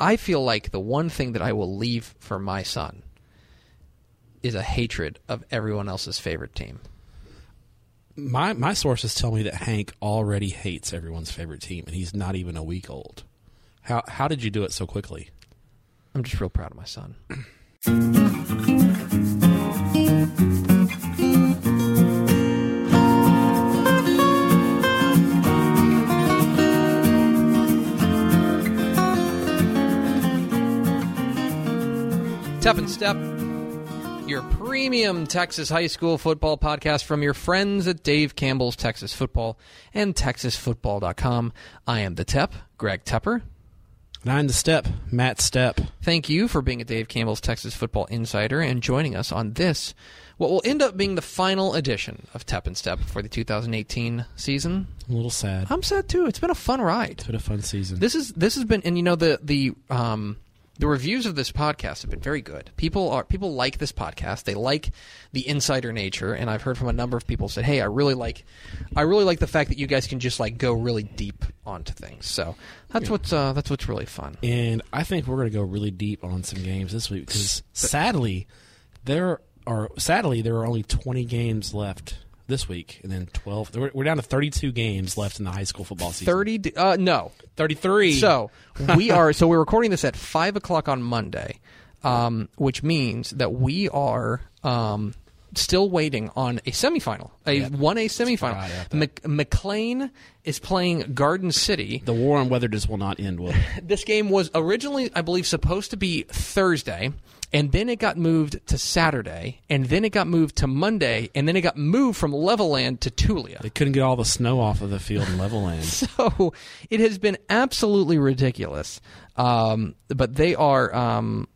I feel like the one thing that I will leave for my son is a hatred of everyone else's favorite team. My my sources tell me that Hank already hates everyone's favorite team, and he's not even a week old. How how did you do it so quickly? I'm just real proud of my son. Tep and Step, your premium Texas high school football podcast from your friends at Dave Campbell's Texas Football and TexasFootball.com. I am the Tep, Greg Tepper. And I'm the step, Matt Step. Thank you for being a Dave Campbell's Texas Football Insider and joining us on this, what will end up being the final edition of Tep and Step for the 2018 season. I'm a little sad. I'm sad too. It's been a fun ride. It's been a fun season. This is this has been, and you know the the um, the reviews of this podcast have been very good. People are people like this podcast. They like the insider nature, and I've heard from a number of people said, "Hey, I really like, I really like the fact that you guys can just like go really deep onto things." So that's what's uh, that's what's really fun. and I think we're going to go really deep on some games this week because sadly, there are sadly there are only 20 games left this week, and then 12. We're, we're down to 32 games left in the high school football season. Thirty, uh, no, 33. So we are. So we're recording this at five o'clock on Monday, um, which means that we are um, still waiting on a semifinal, a one A semifinal. Mc, McLean is playing Garden City. the war on whether this will not end well. This game was originally, I believe, supposed to be Thursday. And then it got moved to Saturday, and then it got moved to Monday, and then it got moved from Levelland to Tulia. They couldn't get all the snow off of the field in Levelland. So it has been absolutely ridiculous. Um, but they are. Um,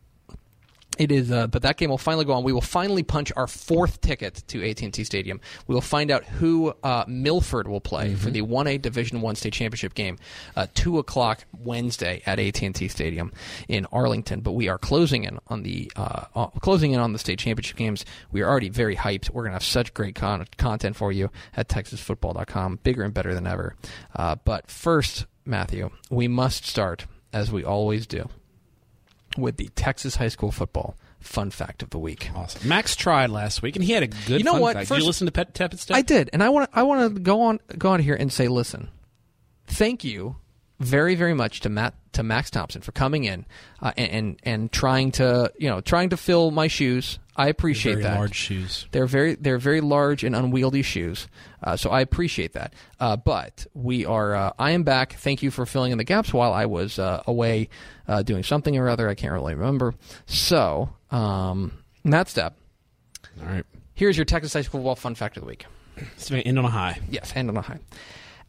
it is, uh, but that game will finally go on. We will finally punch our fourth ticket to AT&T Stadium. We will find out who uh, Milford will play for the 1A Division One state championship game, uh, two o'clock Wednesday at AT&T Stadium in Arlington. But we are closing in on the uh, uh, closing in on the state championship games. We are already very hyped. We're gonna have such great con- content for you at TexasFootball.com, bigger and better than ever. Uh, but first, Matthew, we must start as we always do with the Texas high school football fun fact of the week. Awesome. Max tried last week, and he had a good. You know fun what? fact. Did First- you listen to Pet Tepid Step? I did, and I want to I want to go on go on here and say, listen, thank you very very much to Matt to Max Thompson for coming in uh, and, and and trying to you know trying to fill my shoes. I appreciate that. large shoes. They're very they're very large and unwieldy shoes, uh, so I appreciate that. Uh, but we are uh, I am back. Thank you for filling in the gaps while I was uh, away uh, doing something or other. I can't really remember. So um, that step. All right. Here's your Texas high school football fun fact of the week. It's going to end on a high. Yes, hand on a high.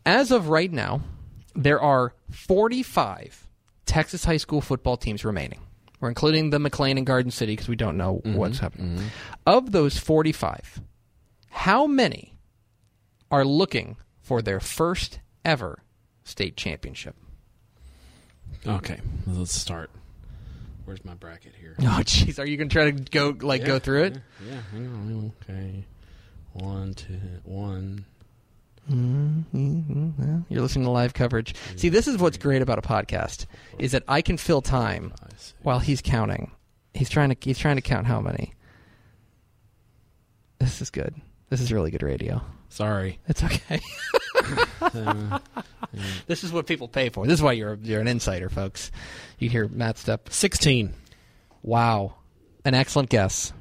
As of right now, there are 45 Texas high school football teams remaining. We're including the McLean and Garden City because we don't know mm-hmm. what's happening. Mm-hmm. Of those 45, how many are looking for their first ever state championship? Okay, let's start. Where's my bracket here? Oh, jeez, are you going to try to go like go through it? Yeah, hang on. Okay, one, two, one. Mm-hmm. Mm-hmm. You're listening to live coverage. See, this is what's great about a podcast is that I can fill time while he's counting. He's trying to he's trying to count how many. This is good. This is really good radio. Sorry. It's okay. this is what people pay for. This is why you're you're an insider, folks. You hear Matt Step. Sixteen. Wow, an excellent guess.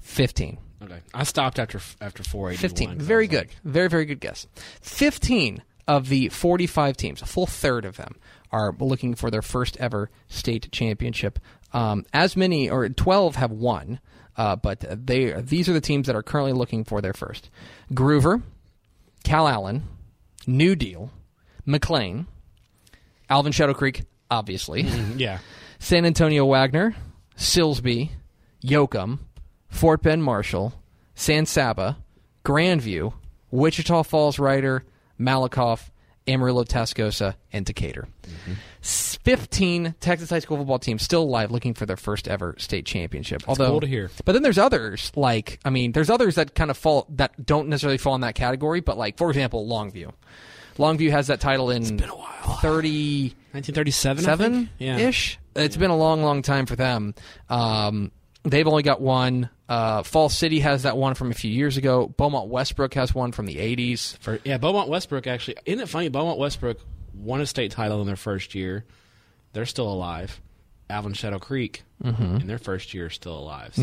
Fifteen. Okay, I stopped after after four eighty. 15. Very good. Very, very good guess. 15 of the 45 teams, a full third of them, are looking for their first ever state championship. Um, as many, or 12 have won, uh, but they these are the teams that are currently looking for their first. Gruver, Cal Allen, New Deal, McLean, Alvin Shadow Creek, obviously. Yeah. San Antonio Wagner, Silsbee, Yoakum, Fort Bend Marshall, San Saba, Grandview, Wichita Falls Rider, Malakoff, Amarillo Tascosa, and Decatur. S 15 Texas high school football teams still alive looking for their first ever state championship. Although, cool to hear. But then there's others like I mean, there's others that kind of fall that don't necessarily fall in that category. But like for example, Longview. Longview has that title in been a while. 30 1937, I seven? Yeah. ish. It's been a long, long time for them. Um, they've only got one. Uh, Fall City has that one from a few years ago. Beaumont Westbrook has one from the '80s. For, yeah, Beaumont Westbrook actually. Isn't it funny? Beaumont Westbrook won a state title in their first year. They're still alive. Alvin Shadow Creek Mm-hmm. in their first year still alive. So.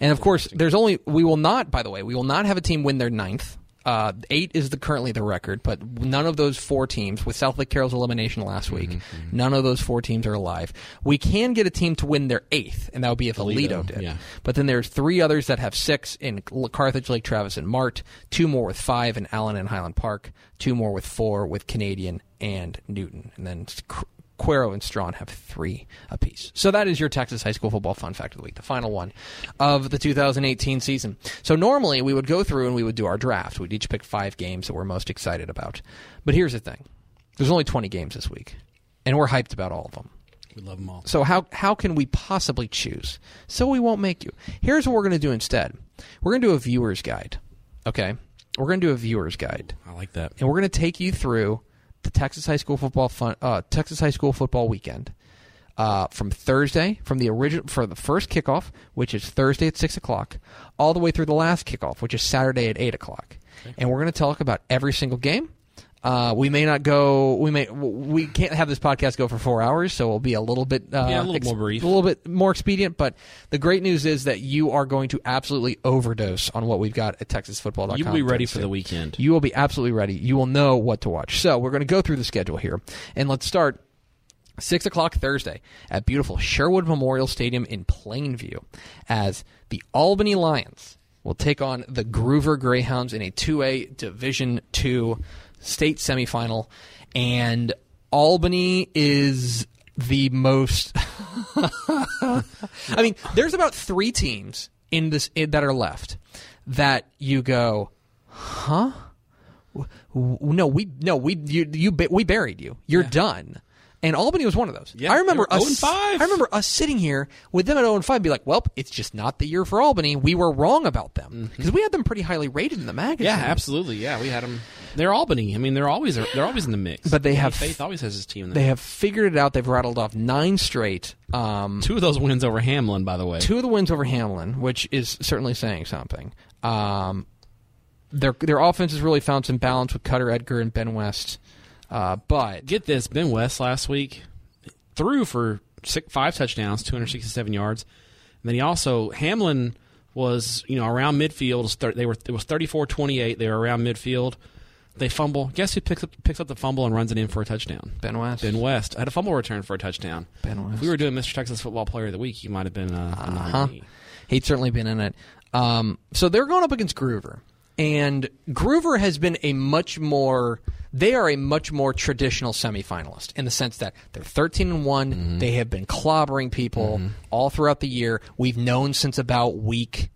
And of course, there's only we will not. By the way, we will not have a team win their ninth. Uh, eight is the currently the record, but none of those four teams, with Southlake Carroll's elimination last week, none of those four teams are alive. We can get a team to win their eighth, and that would be if Alito, Aledo, did. yeah. But then there's three others that have six in Carthage, Lake Travis, and Mart. Two more with five in Allen and Highland Park. Two more with four with Canadian and Newton, and then Cuero and Strawn have three apiece. So that is your Texas high school football fun fact of the week, the final one of the 2018 season. So normally we would go through and we would do our draft. We'd each pick five games that we're most excited about. But here's the thing: there's only 20 games this week, and we're hyped about all of them. We love them all. So how how can we possibly choose? So we won't make you. Here's what we're going to do instead. We're going to do a viewer's guide. Okay? We're going to do a viewer's guide. I like that. And we're going to take you through the Texas high school football fun uh, Texas high school football weekend. Uh, from Thursday, from the original for the first kickoff, which is Thursday at six o'clock, all the way through the last kickoff, which is Saturday at eight o'clock, and we're going to talk about every single game. Uh, we may not go. We may. We can't have this podcast go for four hours, so it'll be a little bit. Uh, Yeah, a little more brief. a little bit more expedient. But the great news is that you are going to absolutely overdose on what we've got at TexasFootball.com. You will be ready for the weekend. You will be absolutely ready. You will know what to watch. So we're going to go through the schedule here, and let's start. Six o'clock Thursday at beautiful Sherwood Memorial Stadium in Plainview, as the Albany Lions will take on the Gruver Greyhounds in a 2A Division Two state semifinal, and Albany is the most. I mean, there's about three teams in this in, that are left that you go, huh? No, we no we you you we buried you. You're done. And Albany was one of those. Yeah, I remember us. 5. I remember us sitting here with them at 0 and 5 and be like, "Well, it's just not the year for Albany. We were wrong about them because we had them pretty highly rated in the magazine." Mm-hmm. Yeah, absolutely. Yeah, we had them. They're Albany. I mean, they're always they're always in the mix. But they have- Faith always has his team. In They have figured it out. They've rattled off nine straight. Um, two of those wins over Hamlin, by the way. two of the wins over Hamlin, which is certainly saying something. Um, their their offense has really found some balance with Cutter Edgar and Ben West. Uh, but Get this: Ben West last week threw for six, five touchdowns, 267 yards. And then he also Hamlin was you know around midfield. It was thir- They were it was 34-28. They were around midfield. They fumble. Guess who picks up picks up the fumble and runs it in for a touchdown? Ben West, Ben West had a fumble return for a touchdown. Ben West. If we were doing Mr. Texas Football Player of the Week, he might have been uh, Uh-huh. He'd certainly been in it. Um, so they're going up against Gruver. And Gruver has been a much more they are a much more traditional semifinalist in the sense that they're 13 and one. Mm-hmm. They have been clobbering people all throughout the year. We've known since about week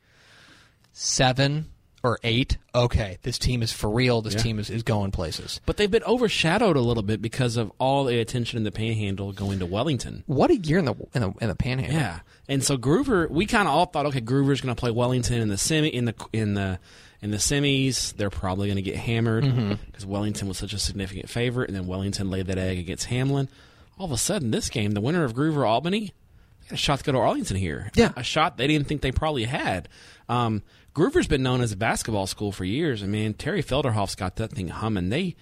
seven or eight. Okay, this team is for real. This Yeah. team is, is going places. But they've been overshadowed a little bit because of all the attention in the Panhandle going to Wellington. What a year in the in the, in the Panhandle. Yeah, and so Gruver, we kind of all thought, okay, Gruver's going to play Wellington in the semi in the in the in the semis. They're probably going to get hammered because Wellington was such a significant favorite, and then Wellington laid that egg against Hamlin. All of a sudden, this game, the winner of Gruver Albany, they a shot to go to Arlington here. Yeah. a shot they didn't think they probably had. Um, Gruver's been known as a basketball school for years. I mean, Terry Felderhoff's got that thing humming. They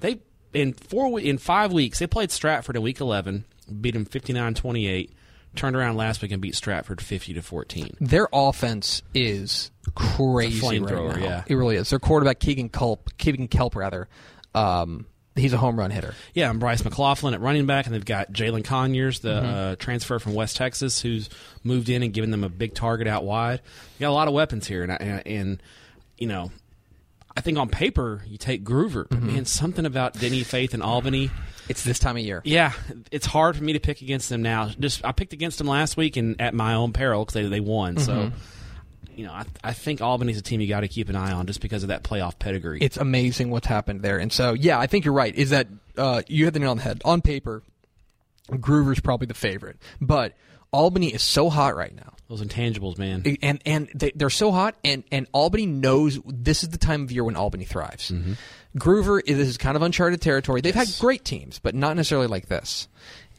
they in four in five weeks they played Stratford in week eleven, beat them 59-28, turned around last week and beat Stratford fifty to fourteen. Their offense is crazy right now. yeah. It really is. Their quarterback Keegan Culp, Keegan Kelp rather, um, he's a home run hitter. Yeah, and Bryce McLaughlin at running back, and they've got Jalen Conyers, the mm-hmm. uh, transfer from West Texas, who's moved in and given them a big target out wide. You got a lot of weapons here, and, I- and, and you know, I think on paper you take Gruver, but mm-hmm. man, something about Denny Faith and Albany. It's this time of year. Yeah, it's hard for me to pick against them now. Just I picked against them last week and at my own peril because they they won. So, mm-hmm. You know, I I think Albany's a team you got to keep an eye on just because of that playoff pedigree. It's amazing what's happened there. And so, yeah, I think you're right. Is that uh, you hit the nail on the head. On paper, Gruver's probably the favorite, but Albany is so hot right now. Those intangibles, man. and and they, they're so hot, and and Albany knows this is the time of year when Albany thrives. Gruver is this is kind of uncharted territory. They've had great teams, but not necessarily like this.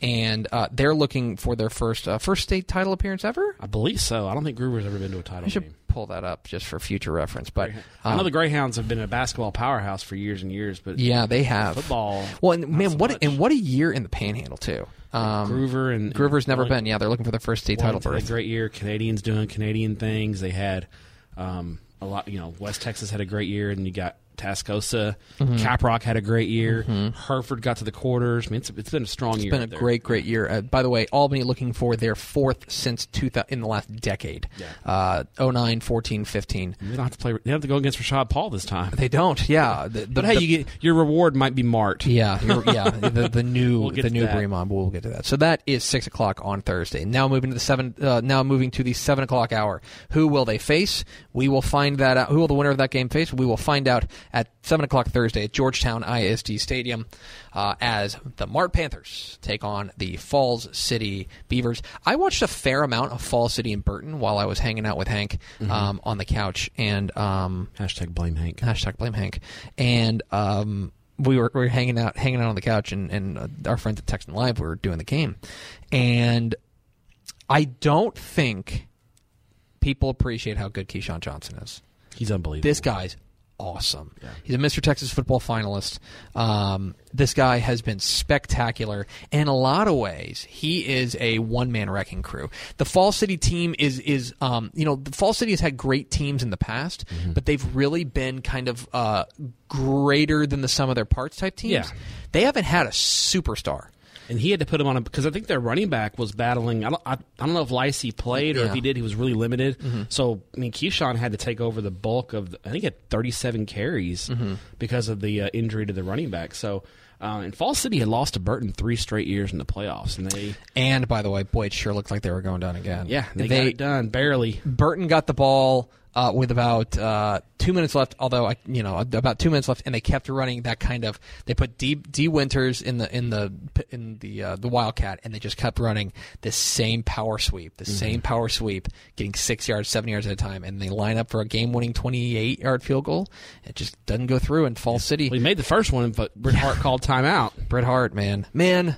And uh, they're looking for their first uh, first state title appearance ever. I believe so. I don't think Gruver's ever been to a title I should game. pull that up just for future reference. But I um, know the Greyhounds have been a basketball powerhouse for years and years, but yeah, they have football. Well, and, man, so what much. and what a year in the Panhandle too. Um, Gruver and Gruver's never Wellington- been. Yeah, they're looking for their first state title a great year. Canadians doing Canadian things. They had um, a lot. You know, West Texas had a great year, and you got Tascosa. Mm-hmm. Caprock had a great year. Hereford got to the quarters. I mean, it's, it's been a strong It's year. It's been a there. great, great year. Uh, by the way, Albany looking for their fourth since 2000, in the last decade. Yeah. Uh, 09, 14, 15. They don't have to play. They have to go against Rashad Paul this time. They don't. Yeah. The, the, But hey, the- you get your reward might be Mart. Yeah, yeah, the, the new We'll the new. Bremond. We'll get to that. So that is six o'clock on Thursday. Now moving to the seven. Uh, now moving to the seven o'clock hour. Who will they face? We will find that out. Who will the winner of that game face? We will find out at seven o'clock Thursday at Georgetown ISD Stadium uh, as the Mart Panthers take on the Falls City Beavers. I watched a fair amount of Falls City and Burton while I was hanging out with Hank Mm-hmm. um, on the couch, and um, Hashtag blame Hank. hashtag blame Hank. And um, we were, we were hanging out hanging out on the couch, and, and uh, our friends at Texan Live were doing the game, and I don't think people appreciate how good Keyshawn Johnson is. He's unbelievable. This guy's awesome. Yeah. He's a Mr. Texas football finalist. Um, this guy has been spectacular. In a lot of ways, he is a one man wrecking crew. The Fall City team is is um, you know the Fall City has had great teams in the past, Mm-hmm. but they've really been kind of uh, greater than the sum of their parts type teams. Yeah. They haven't had a superstar. And he had to put him on a because I think their running back was battling. I don't, I, I don't know if Lacey played or Yeah. if he did. He was really limited. So I mean, Keyshawn had to take over the bulk of. The, I think he had 37 carries because of the uh, injury to the running back. So. Uh, and Fall City had lost to Burton three straight years in the playoffs, and they And by the way, boy, it sure looked like they were going down again. yeah they, got it done barely. Burton got the ball uh, with about uh, two minutes left. Although I, you know, about two minutes left, and they kept running that kind of. They put D, D Winters in the in the in the uh, the Wildcat, and they just kept running the same power sweep, the same power sweep, getting six yards, seven yards at a time, and they line up for a game-winning twenty-eight yard field goal. It just doesn't go through in Fall City. Well, made the first one, but Bret Hart called timeout. Bret Hart, man, man,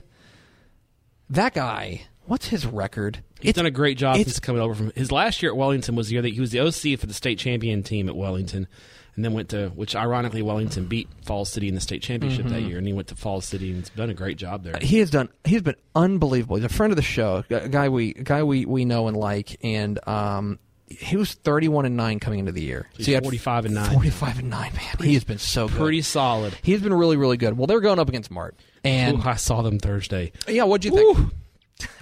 that guy. What's his record? He's done a great job since coming over from his last year at Wellington was the year that he was the OC for the state champion team at Wellington, and then went to which ironically Wellington beat Falls City in the state championship Mm-hmm. that year, and he went to Falls City and has done a great job there. he has done he's been unbelievable he's a friend of the show a guy we a guy we we know and like and um he was 31 and 9 coming into the year He's he had 45 and 9. 45 and 9 man he has been so good Pretty solid. he's been really really good well they're going up against mart and Ooh, I saw them Thursday. yeah what'd you think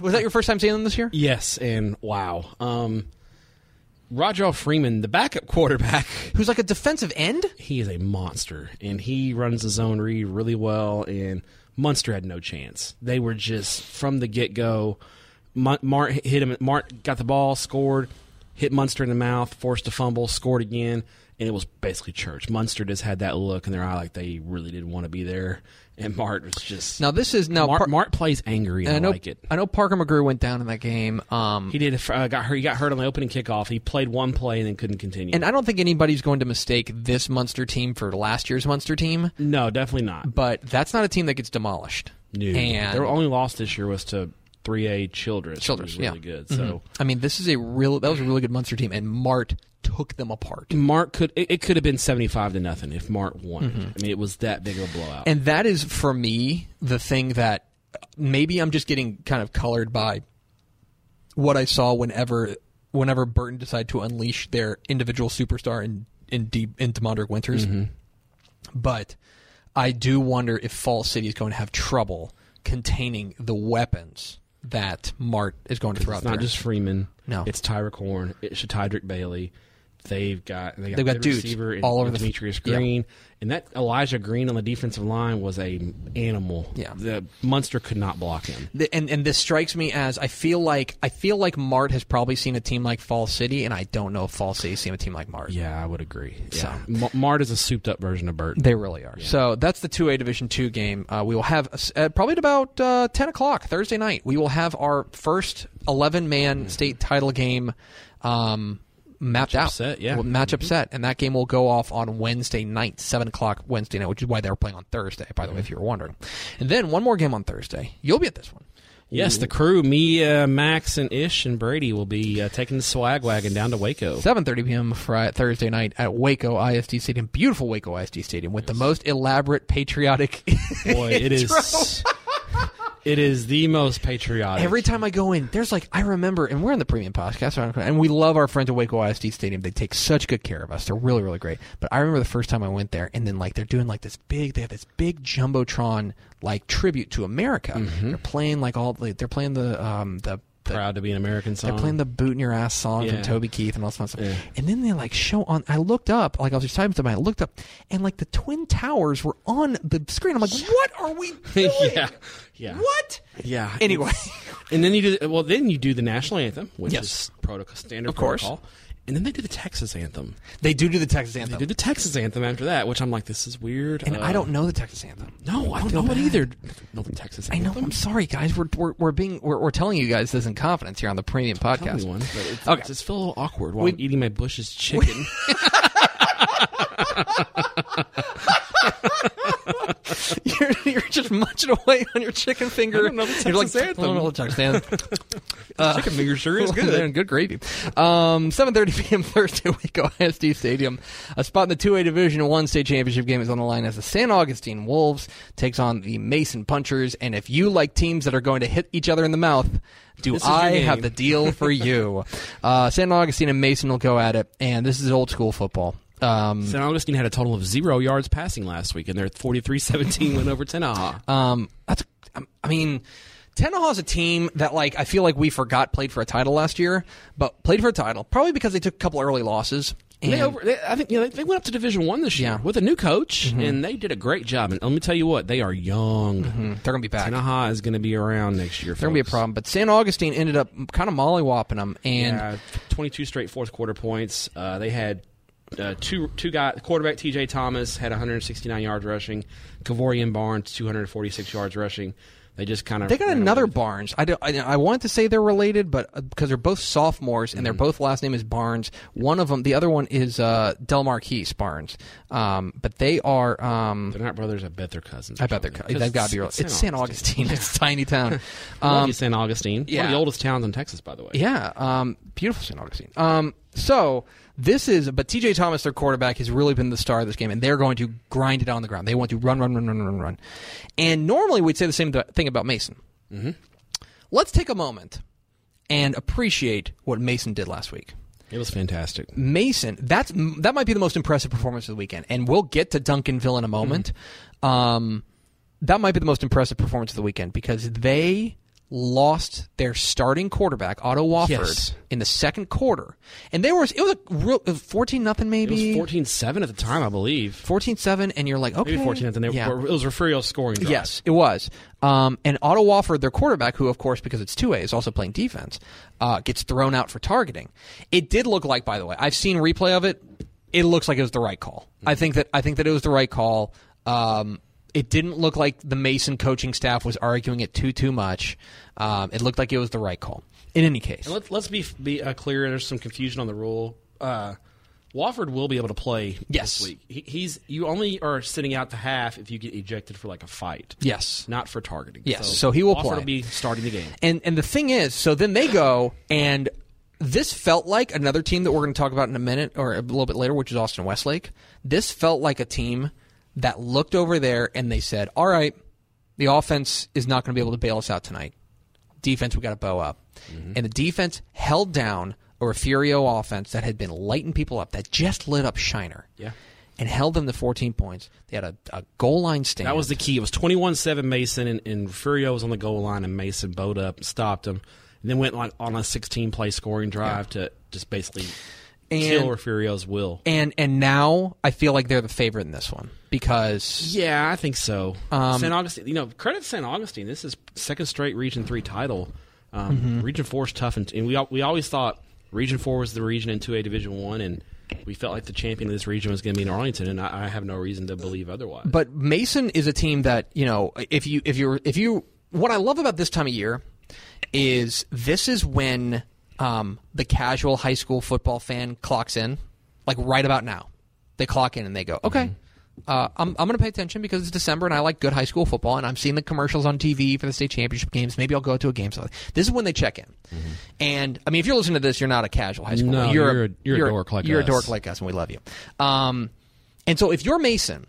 was that your first time seeing them this year Yes, and wow. Um, Roger Freeman, the backup quarterback, who's like a defensive end he is a monster, and he runs the zone read really well. And Muenster had no chance. They were just from the get go. Mart hit him. Mart got the ball, scored, hit Muenster in the mouth, forced a fumble, scored again, and it was basically church. Muenster just had that look in their eye like they really didn't want to be there, and Mart was just. now this is now Mart, Par- Mart plays angry, and and I I, know like it. I know Parker McGrew went down in that game um He did. Uh, got hurt. He got hurt on the opening kickoff. He played one play and then couldn't continue. and I don't think anybody's going to mistake this Muenster team for last year's Muenster team no, definitely not. but that's not a team that gets demolished No. and Their only loss this year was to 3A Childress. Childress, really yeah. good. So mm-hmm. I mean, this is a real. That was a really good Muenster team, and Mart took them apart. Mart could it, it could have been seventy five to nothing if Mart won. Mm-hmm. I mean, it was that big of a blowout. And that is for me the thing that maybe I'm just getting kind of colored by what I saw whenever whenever Burton decided to unleash their individual superstar in in deep in Demondrick Winters. Mm-hmm. But I do wonder if Fall City is going to have trouble containing the weapons that Mart is going to throw it's out not there. just Freeman. No. it's Tyreek Horn. It's Shatydrick Bailey. They've got they got, They've got dudes receiver in, all over in the Demetrius yeah. Green, and that Elijah Green on the defensive line was a animal. Yeah. the Muenster could not block him. The- and and this strikes me as I feel like I feel like Mart has probably seen a team like Fall City, and I don't know if Fall City's seen a team like Mart. Yeah, I would agree. So- Yeah, Ma- Mart is a souped up version of Burton. They really are. So that's the 2A Division 2 game. Uh, we will have, uh, probably at about uh, 10 o'clock Thursday night, we will have our first 11 man state title game um, mapped out. set, yeah. Well, Matchup set. And that game will go off on Wednesday night, 7 o'clock Wednesday night, which is why they were playing on Thursday, by the way, if you were wondering. And then one more game on Thursday. You'll be at this one. Yes, the crew, me, uh, Max, and Ish and Brady will be uh, taking the swag wagon down to Waco. 7:30 p.m. Friday, Thursday night at Waco ISD Stadium, beautiful Waco ISD Stadium, with the most elaborate patriotic. Boy, it is. It is the most patriotic. Every time I go in, there's like I remember, and we're in the premium podcast, and we love our friends at Waco ISD Stadium. They take such good care of us. They're really, really great. But I remember the first time I went there, and then like they're doing like this big, they have this big jumbotron like tribute to America. Mm-hmm. They're playing like all they're playing the um the. Proud to be an American song. they're playing the boot in your ass song Yeah. from Toby Keith and all that stuff. Yeah. And then they like show on. I looked up, like I was just typing something. I looked up, and like the twin towers were on the screen. I'm like, what are we doing? yeah, yeah, What? yeah. Anyway. and then you do well. Then you do the national anthem, which Yes. is protocol standard Of course. protocol. And then they do the Texas anthem. They do do the Texas anthem. They do the Texas anthem after that, which I'm like, this is weird. and Uh, I don't know the Texas anthem. No, I don't know it bad. either. No, the Texas I know. I'm sorry, guys. We're we're, we're being we're, we're telling you guys this in confidence here on the premium Tell me podcast. one, but it's, Okay. I just feel a little awkward while We- I'm eating my Bush's chicken. you're, you're just munching away on your chicken finger. I don't know the You're like, anthem. I don't know the Texas anthem. chicken finger sure is good. good gravy. Um, 7:30 p.m. Thursday, Waco ISD Stadium. A spot in the 2A Division One state championship game is on the line as the San Augustine Wolves takes on the Mason Punchers. And if you like teams that are going to hit each other in the mouth, do This is your I have the deal for you? uh, San Augustine and Mason will go at it, and this is old school football. Um, San Augustine had a total of zero yards passing last week, and their 43-17 win over Tenaha. Um, that's. um, I mean, Tenaha's a team that like I feel like we forgot played for a title last year, but played for a title probably because they took a couple early losses. And They over, they, I think you know, they, went up to Division One this year Yeah. with a new coach, and they did a great job. And let me tell you what, they are young. they're gonna be back. Tenaha is going to be around next year. They're gonna be a problem. But San Augustine ended up kind of mollywopping them, and Yeah, 22 straight fourth quarter points. Uh, they had uh, two two guy quarterback T.J. Thomas had 169 yards rushing. Kavorian Barnes 246 yards rushing. They just kind of they got another Barnes. I, don't, I I wanted to say they're related, but uh, because they're both sophomores and their both last name is Barnes. One of them, the other one is uh, Del Marquise Barnes. Um, but they are. Um, They're not brothers. I bet they're cousins. I bet they're. They've got to be. real. It's San Augustine. It's a tiny town. Um, San Augustine. One yeah. of the oldest towns in Texas, by the way. Yeah, um, beautiful St. Augustine. Um, so this is, but T.J. Thomas, their quarterback, has really been the star of this game, and they're going to grind it on the ground. They want to run, run, run, run, run, run. And normally we'd say the same thing about Mason. Mm-hmm. Let's take a moment and appreciate what Mason did last week. It was fantastic. Mason, that's that might be the most impressive performance of the weekend, and we'll get to Duncanville in a moment. Um, that might be the most impressive performance of the weekend because they lost their starting quarterback Otto Wofford Yes. in the second quarter, and they were it was a real fourteen nothing maybe was 14-7 at the time, I believe. 14-7, and you're like okay Maybe 14 nothing. Yeah. It was Refugio scoring. drive. Yes, it was. Um, and Otto Wofford, their quarterback, who of course because it's two A is also playing defense, uh, gets thrown out for targeting. It did look like, by the way, I've seen replay of it. It looks like it was the right call. I think that I think that it was the right call. Um, it didn't look like the Mason coaching staff was arguing it too too much. Um, it looked like it was the right call. In any case, And let's let's be be uh, clear. There's some confusion on the rule. Uh, Wofford will be able to play Yes. this week. He, he's you only are sitting out the half if you get ejected for like a fight. yes, not for targeting. Yes, so he will Wofford play. will be starting the game. And and the thing is, so then they go and this felt like another team that we're going to talk about in a minute or a little bit later, which is Austin Westlake. This felt like a team that looked over there and they said, "All right, the offense is not going to be able to bail us out tonight. Defense, we got to bow up." Mm-hmm. And the defense held down a Refugio offense that had been lighting people up, that just lit up Shiner. Yeah. And held them to 14 points. They had a, a goal line stand. That was the key. It was 21-7 Mason, and, and Furio was on the goal line, and Mason bowed up and stopped him, and then went like on a 16-play scoring drive to just basically kill And Refugio's will. and and now I feel like they're the favorite in this one because Yeah, I think so. Um, St. Augustine, you know, credit St. Augustine. This is second straight Region Three title. Um, Mm-hmm. Region Four is tough, and, and we we always thought Region Four was the region in Two A Division One, and we felt like the champion of this region was going to be in Arlington, and I, I have no reason to believe otherwise. But Mason is a team that you know if you if you're if you what I love about this time of year is this is when um, the casual high school football fan clocks in, like right about now. They clock in and they go, okay. Uh, I'm, I'm going to pay attention because it's December and I like good high school football and I'm seeing the commercials on TV for the state championship games. Maybe I'll go to a game. So this is when they check in. And I mean, if you're listening to this, you're not a casual high school. No, you're, you're a- you're a dork like you're us. a dork like us, and we love you. Um, and so if you're Mason,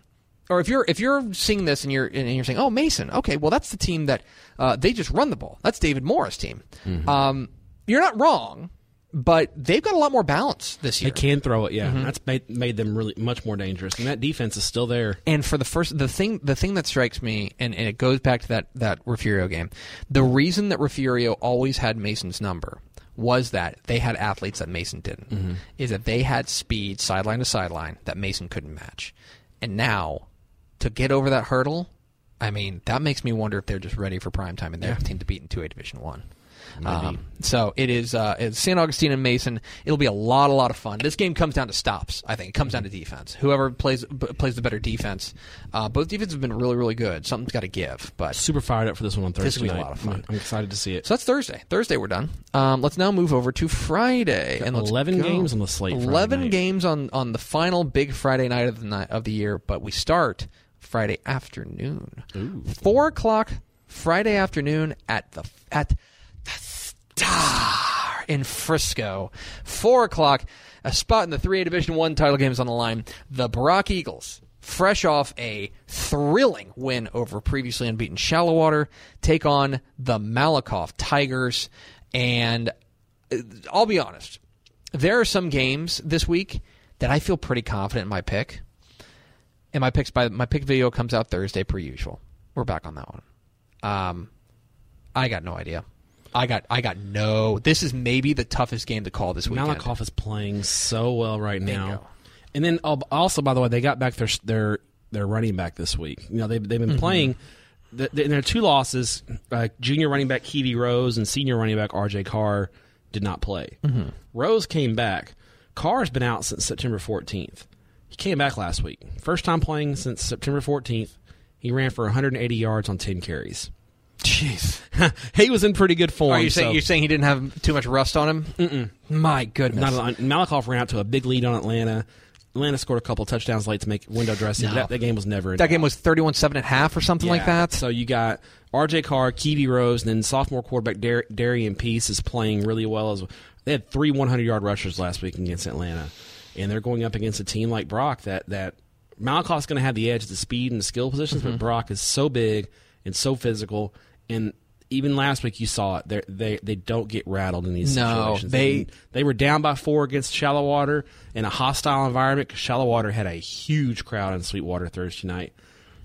or if you're if you're seeing this and you're and you're saying, "Oh, Mason, okay, well that's the team that uh, they just run the ball. That's David Morris' team." Mm-hmm. Um, you're not wrong, but they've got a lot more balance this year. they can throw it, yeah. Mm-hmm. That's made, made them really much more dangerous, and that defense is still there. And for the first, the thing, the thing that strikes me, and, and it goes back to that that Refugio game. The reason that Refugio always had Mason's number was that they had athletes that Mason didn't. Is that they had speed sideline to sideline that Mason couldn't match. And now, to get over that hurdle, I mean, that makes me wonder if they're just ready for prime time and they're the team to beat in two A Division One. Um, so it is uh, it's St. Augustine and Mason. It'll be a lot, a lot of fun. This game comes down to stops. I think it comes down to defense. Whoever plays b- plays the better defense. Uh, both defenses have been really, really good. Something's got to give. But Super fired up for this one on Thursday This will be a lot of fun. I'm, excited to see it. So that's Thursday. Thursday we're done. Um, let's now move over to Friday and 11 go. games on the slate Eleven games on on the final big Friday night of the night of the year. But we start Friday afternoon. Four o'clock Friday afternoon at the at the Star in Frisco. Four o'clock, a spot in the 3A Division One title games on the line. The Brock Eagles, fresh off a thrilling win over previously unbeaten Shallowater, take on the Malakoff Tigers. And uh, I'll be honest, there are some games this week that I feel pretty confident in my pick. And my picks by my pick video comes out Thursday per usual. We're back on that one. Um, I got no idea. I got I got no. This is maybe the toughest game to call this weekend. Malakoff is playing so well right now. Bingo. And then also, by the way, they got back their their their running back this week. You know, they've they've been Mm-hmm. playing. The, the, and their two losses, uh, junior running back Kiwi Rose and senior running back R.J. Carr did not play. Mm-hmm. Rose came back. Carr's been out since September 14th. He came back last week. First time playing since September 14th. He ran for 180 yards on 10 carries. Jeez. he was in pretty good form. Are you saying so- you're saying he didn't have too much rust on him? Mm-mm. My goodness. Not Malakoff ran out to a big lead on Atlanta. Atlanta scored a couple touchdowns late to make window dressing. No. That, that game was never in that game was 31-7 and a half or something like that. So you got R.J. Carr, Kiwi Rose, and then sophomore quarterback Dar- Darian Peace is playing really well. As well. they had three 100 yard rushers last week against Atlanta, and they're going up against a team like Brock that that Malakoff's going to have the edge, the speed and the skill positions, Mm-hmm. but Brock is so big and so physical, and even last week you saw it. They're, they they don't get rattled in these No, situations. they- they were down by four against Shallowater in a hostile environment because Shallowater had a huge crowd in Sweetwater Thursday night,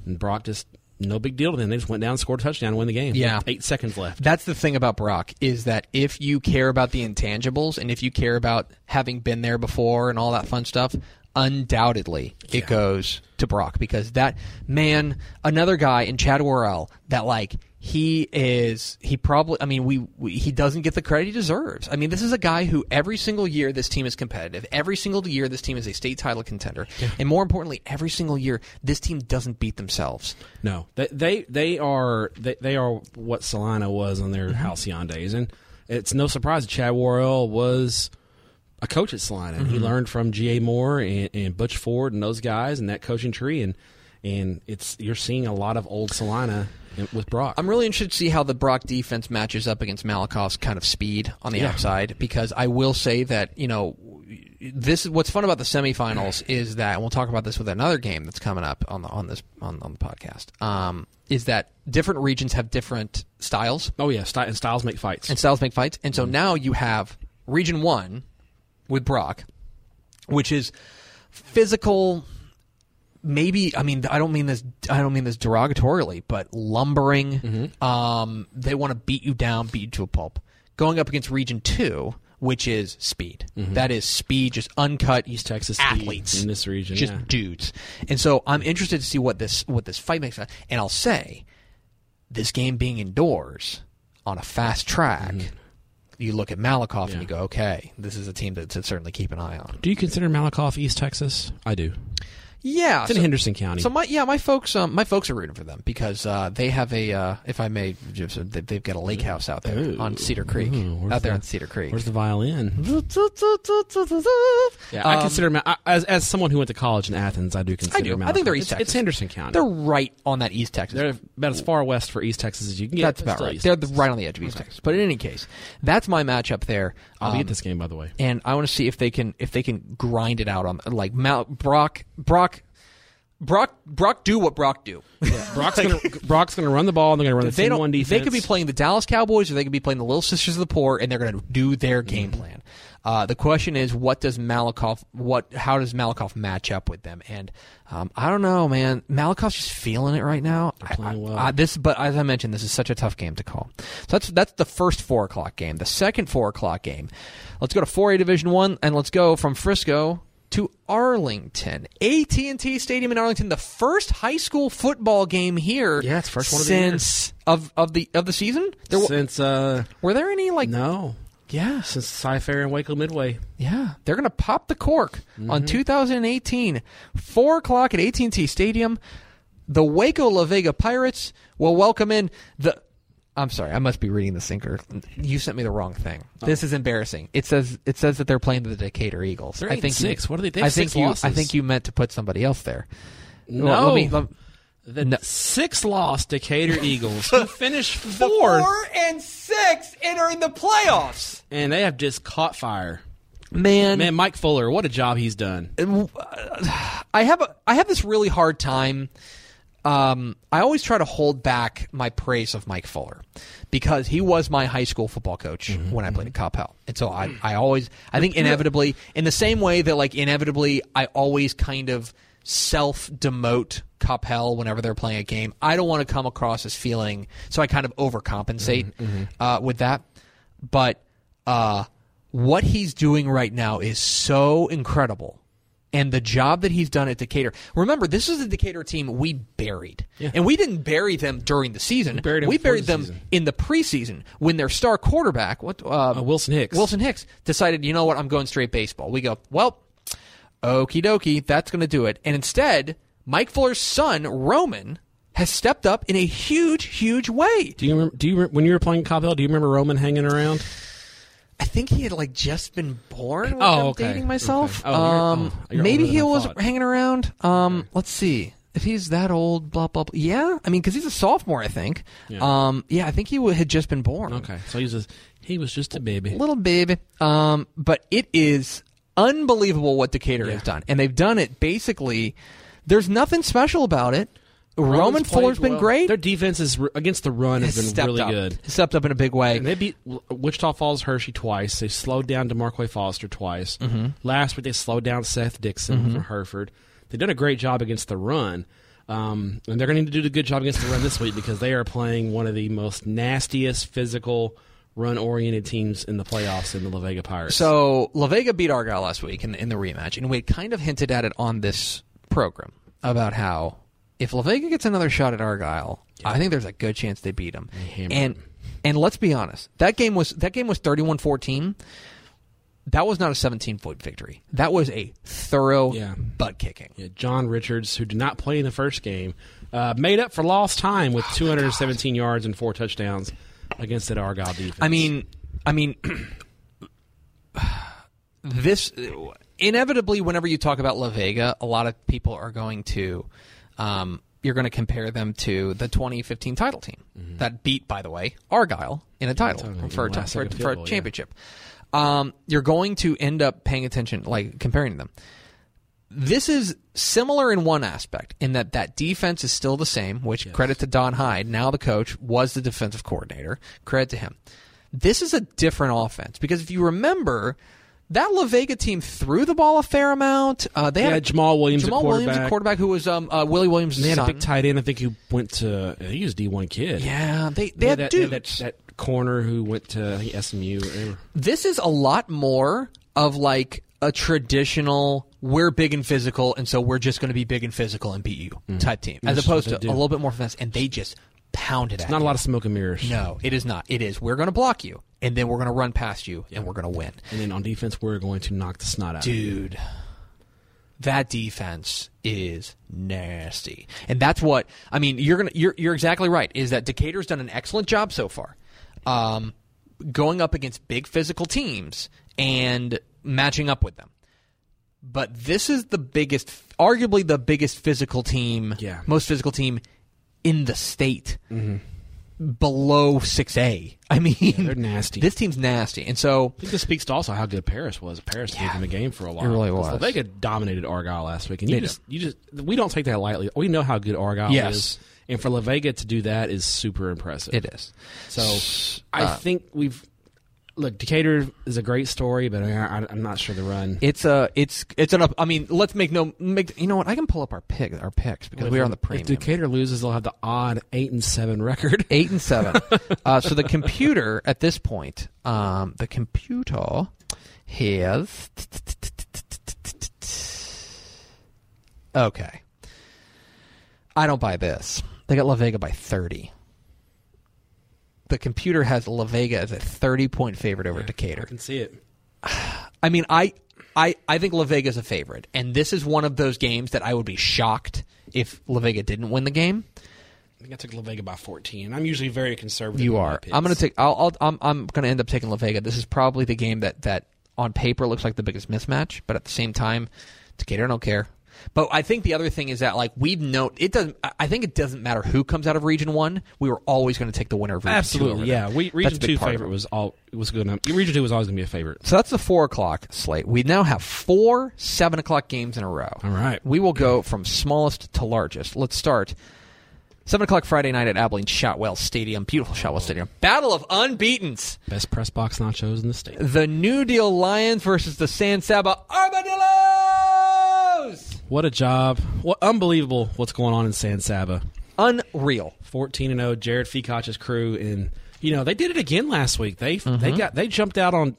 and Brock just no big deal to them. They just went down, scored a touchdown, and win the game. Yeah. eight seconds left. That's the thing about Brock is that if you care about the intangibles and if you care about having been there before and all that fun stuff, undoubtedly it goes to Brock because that man, another guy in Chad Worrell that like he is he probably I mean we, we he doesn't get the credit he deserves. I mean this is a guy who every single year this team is competitive. Every single year this team is a state title contender. And more importantly, every single year this team doesn't beat themselves. No, they they, they are they, they are what Celina was on their mm-hmm. halcyon days, and it's no surprise Chad Worrell was a coach at Celina. and He mm-hmm. learned from G. A. Moore and, and Butch Ford and those guys and that coaching tree, and and it's you're seeing a lot of old Celina in- with Brock. I'm really interested to see how the Brock defense matches up against Malakoff's kind of speed on the Yeah. outside because I will say that you know this is what's fun about the semifinals is that and we'll talk about this with another game that's coming up on the on this on, on the podcast um, is that different regions have different styles oh yeah, and styles make fights. and styles make fights and so now you have region one with Brock which is physical maybe I mean I don't mean this I don't mean this derogatorily, but lumbering. Um, they want to beat you down, beat you to a pulp. Going up against Region Two, which is speed. That is speed, just uncut Mm-hmm. East Texas athletes in this region, just yeah. dudes. And so I'm interested to see what this what this fight makes. And I'll say, this game being indoors on a fast track, you look at Malakoff and Mm-hmm. You go, okay, this is a team that to certainly keep an eye on. Do you consider Malakoff East Texas? I do. Yeah, It's in Henderson County. So my yeah, my folks um, my folks are rooting for them because uh, they have a uh, if I may they- they've got a lake house out there Ooh. on Cedar Creek Ooh, where's out there the- on Cedar Creek. Where's the violin? Yeah, I Um, consider Ma- I- as as someone who went to college in Athens, I do consider. I do. Malakoff. I think they're it's, East Texas. It's Henderson County. They're right on that East Texas. They're about as far west for East Texas as you can get. that's about right. East They're the, right on the edge of East Texas. But in any case, that's my matchup there. I'll be Um, at this game, by the way. and I want to see if they can if they can grind it out on like Mal- Brock Brock Brock Brock do what Brock do. Brock's gonna Brock's gonna run the ball. and They're gonna run the they 10 one defense. They could be playing the Dallas Cowboys, or they could be playing the Little Sisters of the Poor, and they're going to do their game Mm-hmm. plan. Uh, the question is, what does Malakoff? What? How does Malakoff match up with them? And um, I don't know, man. Malakoff's just feeling it right now. I- well. I- this, but as I mentioned, this is such a tough game to call. So that's that's the first four o'clock game. The second four o'clock game. Let's go to four A Division One, and let's go from Frisco to Arlington, AT and T Stadium in Arlington. The first high school football game here. Yeah, it's the first one of the since of of the of the season. There since uh were there any like no yeah since Cy-Fair and Waco Midway. yeah they're gonna pop the cork on mm-hmm. 2018 four o'clock at AT&T Stadium. The Waco La Vega Pirates will welcome in the. I'm sorry, I must be reading the sinker. You sent me the wrong thing. Oh. This is embarrassing. It says it says that they're playing the Decatur Eagles. I think and you- six. What are they- they I think six you. I think you meant to put somebody else there. No, Well, let me- let- the No. six loss Decatur Eagles who finished fourth, Four and six entering the playoffs. and they have just caught fire. Man, Man, Mike Fuller, what a job he's done. I have a I have this really hard time. Um, I always try to hold back my praise of Mike Fuller because he was my high school football coach Mm-hmm, when I played at Coppell, and so I I always I think inevitably in the same way that like inevitably I always kind of self demote Coppell whenever they're playing a game. I don't want to come across as feeling so I kind of overcompensate Mm-hmm, uh, with that, but uh, what he's doing right now is so incredible and the job that he's done at Decatur. Remember, this is the Decatur team we buried, Yeah. and we didn't bury them during the season. We buried them buried the them season. in the preseason when their star quarterback, what uh, Uh, Wilson Hicks. Wilson Hicks, decided, you know what, I'm going straight baseball. We go, well, okie dokie, that's going to do it. And instead, Mike Fuller's son Roman has stepped up in a huge, huge way. Do you remember? Do you when you were playing Coppell? Do you remember Roman hanging around? I think he had like just been born. When Oh, I'm okay. dating myself. Okay. Oh, you're- um, oh, you're maybe he was thought. hanging around. Um, let's see if he's that old. Blah blah. blah. Yeah, I mean, because he's a sophomore, I think. Yeah. Um, yeah, I think he w- had just been born. Okay, so he was just, he was just a baby. little baby. Um, but it is unbelievable what Decatur Yeah. has done, and they've done it basically. There's nothing special about it. Roman Roman's played Fuller's been well. great. Their defense is against the run has Has been really up. good. Stepped up in a big way. And they beat Wichita Falls Hirschi twice. They slowed down DeMarque Foster twice. Mm-hmm. Last week they slowed down Seth Dixon from Hereford. They've done a great job against the run. Um, and they're going to need to do a good job against the run this week because they are playing one of the most nastiest physical run oriented teams in the playoffs in the La Vega Pirates. So La Vega beat Argyle last week in, in the rematch, and we had kind of hinted at it on this program about how if La Vega gets another shot at Argyle, I think there's a good chance they beat them. hammer And and let's be honest, that game was that game was 31-14. That was not a 17 point victory. That was a thorough Yeah. butt kicking. Yeah, John Richards, who did not play in the first game, uh, made up for lost time with 217 yards and four touchdowns against that Argyle defense. I mean, I mean, this inevitably, whenever you talk about La Vega, a lot of people are going to, um, you're going to compare them to the 2015 title team that beat, by the way, Argyle in a title Mm-hmm. title, for, a, for, a- for a field yeah. championship. Um, you're going to end up paying attention, like comparing them. This is similar in one aspect, in that that defense is still the same. Which credit to Don Hyde, now the coach, was the defensive coordinator. Credit to him. This is a different offense because if you remember, that La Vega team threw the ball a fair amount. Uh, they They had had Jamal Williams Jamal Williams, a quarterback. who was um, uh, Willie Williams' And they had son. a big tight end. I think who went to. I think he was D one kid. yeah, they they They had had that, had that, that corner who went to think SMU. This is a lot more of like a traditional we're big and physical and so we're just going to be big and physical and beat you type team as That's opposed to they a little bit more finesse and they just pounded at Not you. a lot of smoke and mirrors. No, it is not. It is we're going to block you and then we're going to run past you and we're going to win. And then on defense, we're going to knock the snot out. of you. Dude, that defense is nasty. And that's what I mean, you're going to you're you're exactly right. Is that Decatur's done an excellent job so far. Um going up against big physical teams and matching up with them. But this is the biggest arguably the biggest physical team, Yeah. most physical team in the state. Below 6A. I mean, they're nasty. This team's nasty. And so I think this speaks to also how good Paris was. Paris gave them a game for a while. It really 'Cause was. Vega dominated Argyle last week, and you just, you just, we don't take that lightly. We know how good Argyle Yes. is, and for La Vega to do that is super impressive. it is. So I Uh, think we've look. Decatur is a great story, but I, I, I'm not sure the run. It's a it's it's an up. I mean, let's make no make. You know what? I can pull up our pick our picks because we are on the If premium. Decatur loses, they'll have the odd eight and seven record. Eight and seven. uh, so the computer at this point, um, the computer has. Okay. I don't buy this. They got La Vega by thirty. The computer has La Vega as a thirty-point favorite over Decatur. I can see it. I mean, I, I, I think La Vega is a favorite, and this is one of those games that I would be shocked if La Vega didn't win the game. I think I took La Vega by 14. I'm usually very conservative. You are. I'm going to take. I'll, I'll, I'm. I'm going to end up taking La Vega. This is probably the game that that on paper looks like the biggest mismatch, but at the same time, Decatur I don't care. But I think the other thing is that like we've known it doesn't. I- think it doesn't matter who comes out of Region One. We were always going to take the winner of Region Absolutely, over yeah. We, region two favorite was all was good. enough. Region two was always going to be a favorite. So that's the four o'clock slate. We now have four seven o'clock games in a row. All right. We will go from smallest to largest. Let's start. Seven o'clock Friday night at Abilene Shotwell Stadium. Beautiful Shotwell Stadium. Battle of unbeaten's. Best press box nachos in the state. The New Deal Lions versus the San Saba Armadillos. What a job! What unbelievable! What's going on in San Saba? Unreal. 14 and 0. Jared Ficach's crew, and you know they did it again last week. They they mm-hmm. got they jumped out on.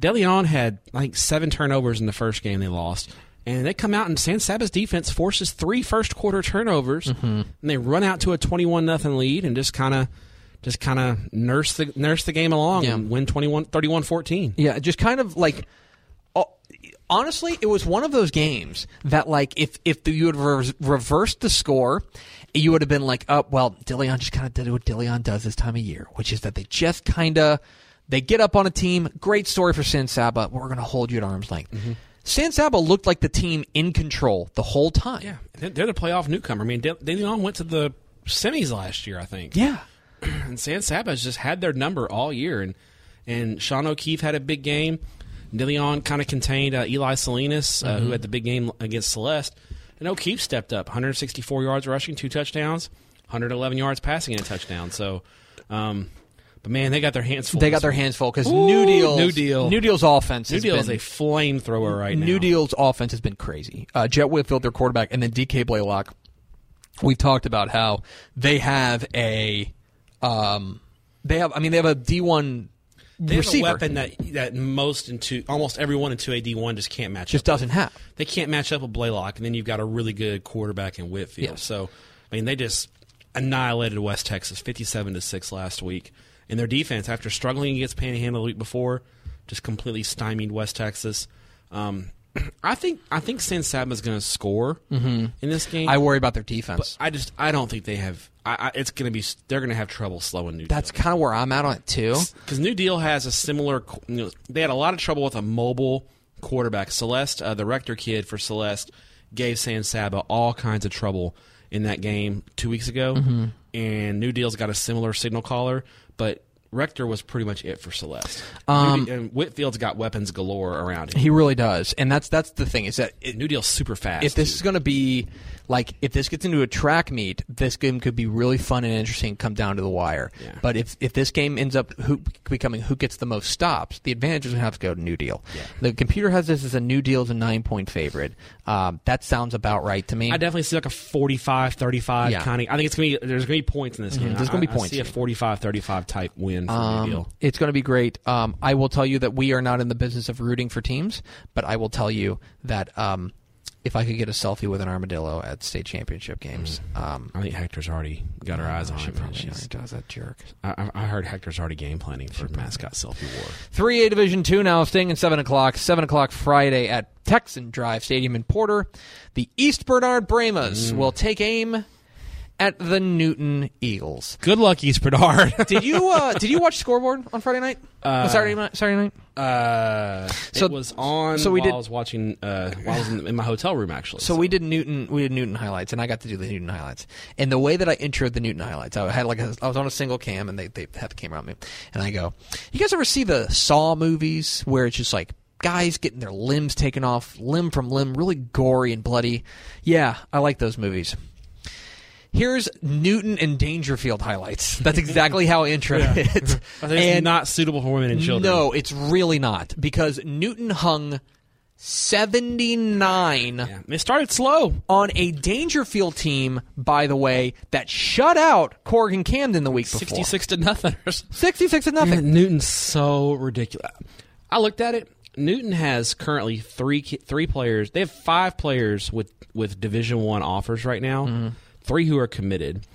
Deleon had like seven turnovers in the first game they lost, and they come out and San Saba's defense forces three first quarter turnovers, mm-hmm. and they run out to a 21 nothing lead and just kind of just kind of nurse the nurse the game along Yeah. and win 21 31 14. Yeah, just kind of like. Honestly, it was one of those games that, like, if if you had re- reversed the score, you would have been like, "Oh, well, De Leon just kind of did what De Leon does this time of year, which is that they just kind of they get up on a team. Great story for San Saba. We're going to hold you at arm's length." Mm-hmm. San Saba looked like the team in control the whole time. Yeah, they're the playoff newcomer. I mean, Deleon went to the semis last year, I think. yeah. and San Saba's just had their number all year, and and Sean O'Keefe had a big game. DeLeon kind of contained uh, Eli Salinas, uh, who had the big game against Celeste, and O'Keefe stepped up, 164 yards rushing, two touchdowns, 111 yards passing, and a touchdown. So, um, but man, they got their hands full. They got their hands full because New Deal's New Deal. New Deal's offense. New Deal been, is a flamethrower right now. New Deal's offense has been crazy. Uh, Jet Whitfield, their quarterback, and then DK Blaylock. We've talked about how they have a, um, they have. I mean, they have a D one They have receiver a weapon that that most into almost everyone in two AD one just can't match just up. doesn't have. they can't match up with Blaylock, and then you've got a really good quarterback in Whitfield. Yeah. So, I mean, they just annihilated West Texas, fifty-seven to six last week. And their defense, after struggling against Panhandle the week before, just completely stymied West Texas. Um, I think I think San Saba's going to score in this game. I worry about their defense. I just I don't think they have. I, I, it's going to be they're going to have trouble slowing New That's kind of where I'm at on it too. because New Deal has a similar. You know, they had a lot of trouble with a mobile quarterback. Celeste, uh, the Rector kid for Celeste, gave San Saba all kinds of trouble in that game two weeks ago, Mm-hmm. and New Deal's got a similar signal caller, but. Rector was pretty much it for Celeste. Um, and Whitfield's got weapons galore around him. He really does, and that's that's the thing is that it, New Deal's super fast. if this too. is going to be Like if this gets into a track meet, this game could be really fun and interesting. Come down to the wire. Yeah. But if if this game ends up who, becoming who gets the most stops, the advantage is going to have to go to New Deal. Yeah. The computer has this as a New Deal as a nine point favorite. Um, that sounds about right to me. I definitely see like a 45 35 Yeah. kind of. I think it's going to be, there's going to be points in this game. there's gonna be I- I points. see a 45 35 type win for New Um, Deal. it's going to be great. Um, I will tell you that we are not in the business of rooting for teams, but I will tell you that um, if I could get a selfie with an armadillo at state championship games, um, I think Hector's already got her eyes on she it. already does that jerk. I, I- heard Hector's already game planning for mascot selfie war. 3A Division Two now staying at seven o'clock. Seven o'clock Friday at Texan Drive Stadium in Porter. The East Bernard Brahmas will take aim at the Newton Eagles. Good luck, East Bernard. Did you uh, did you watch Scoreboard on Friday night? Uh, Saturday night. Saturday night. uh, So- it was on so we while did- I was watching, uh, while I was in, in my hotel room, actually. So we did Newton. We did Newton highlights, and I got to do the Newton highlights. And the way that I introed the Newton highlights, I had like a, I was on a single cam, and they they had the camera on me, and I go, "You guys ever see the Saw movies where it's just like guys getting their limbs taken off, limb from limb, really gory and bloody?" Yeah, I like those movies. Here's Newton and Daingerfield highlights. That's exactly how I intro it. I think it's And- not suitable for women and children. no, it's really not because Newton hung 79 Yeah. It started slow. on a Daingerfield team, by the way, that shut out Corrigan Camden the week before. 66 to nothing. 66 to nothing. Man, Newton's so ridiculous. I looked at it. Newton has currently three three players. They have five players with with Division One offers right now. Mm-hmm. Three who are committed,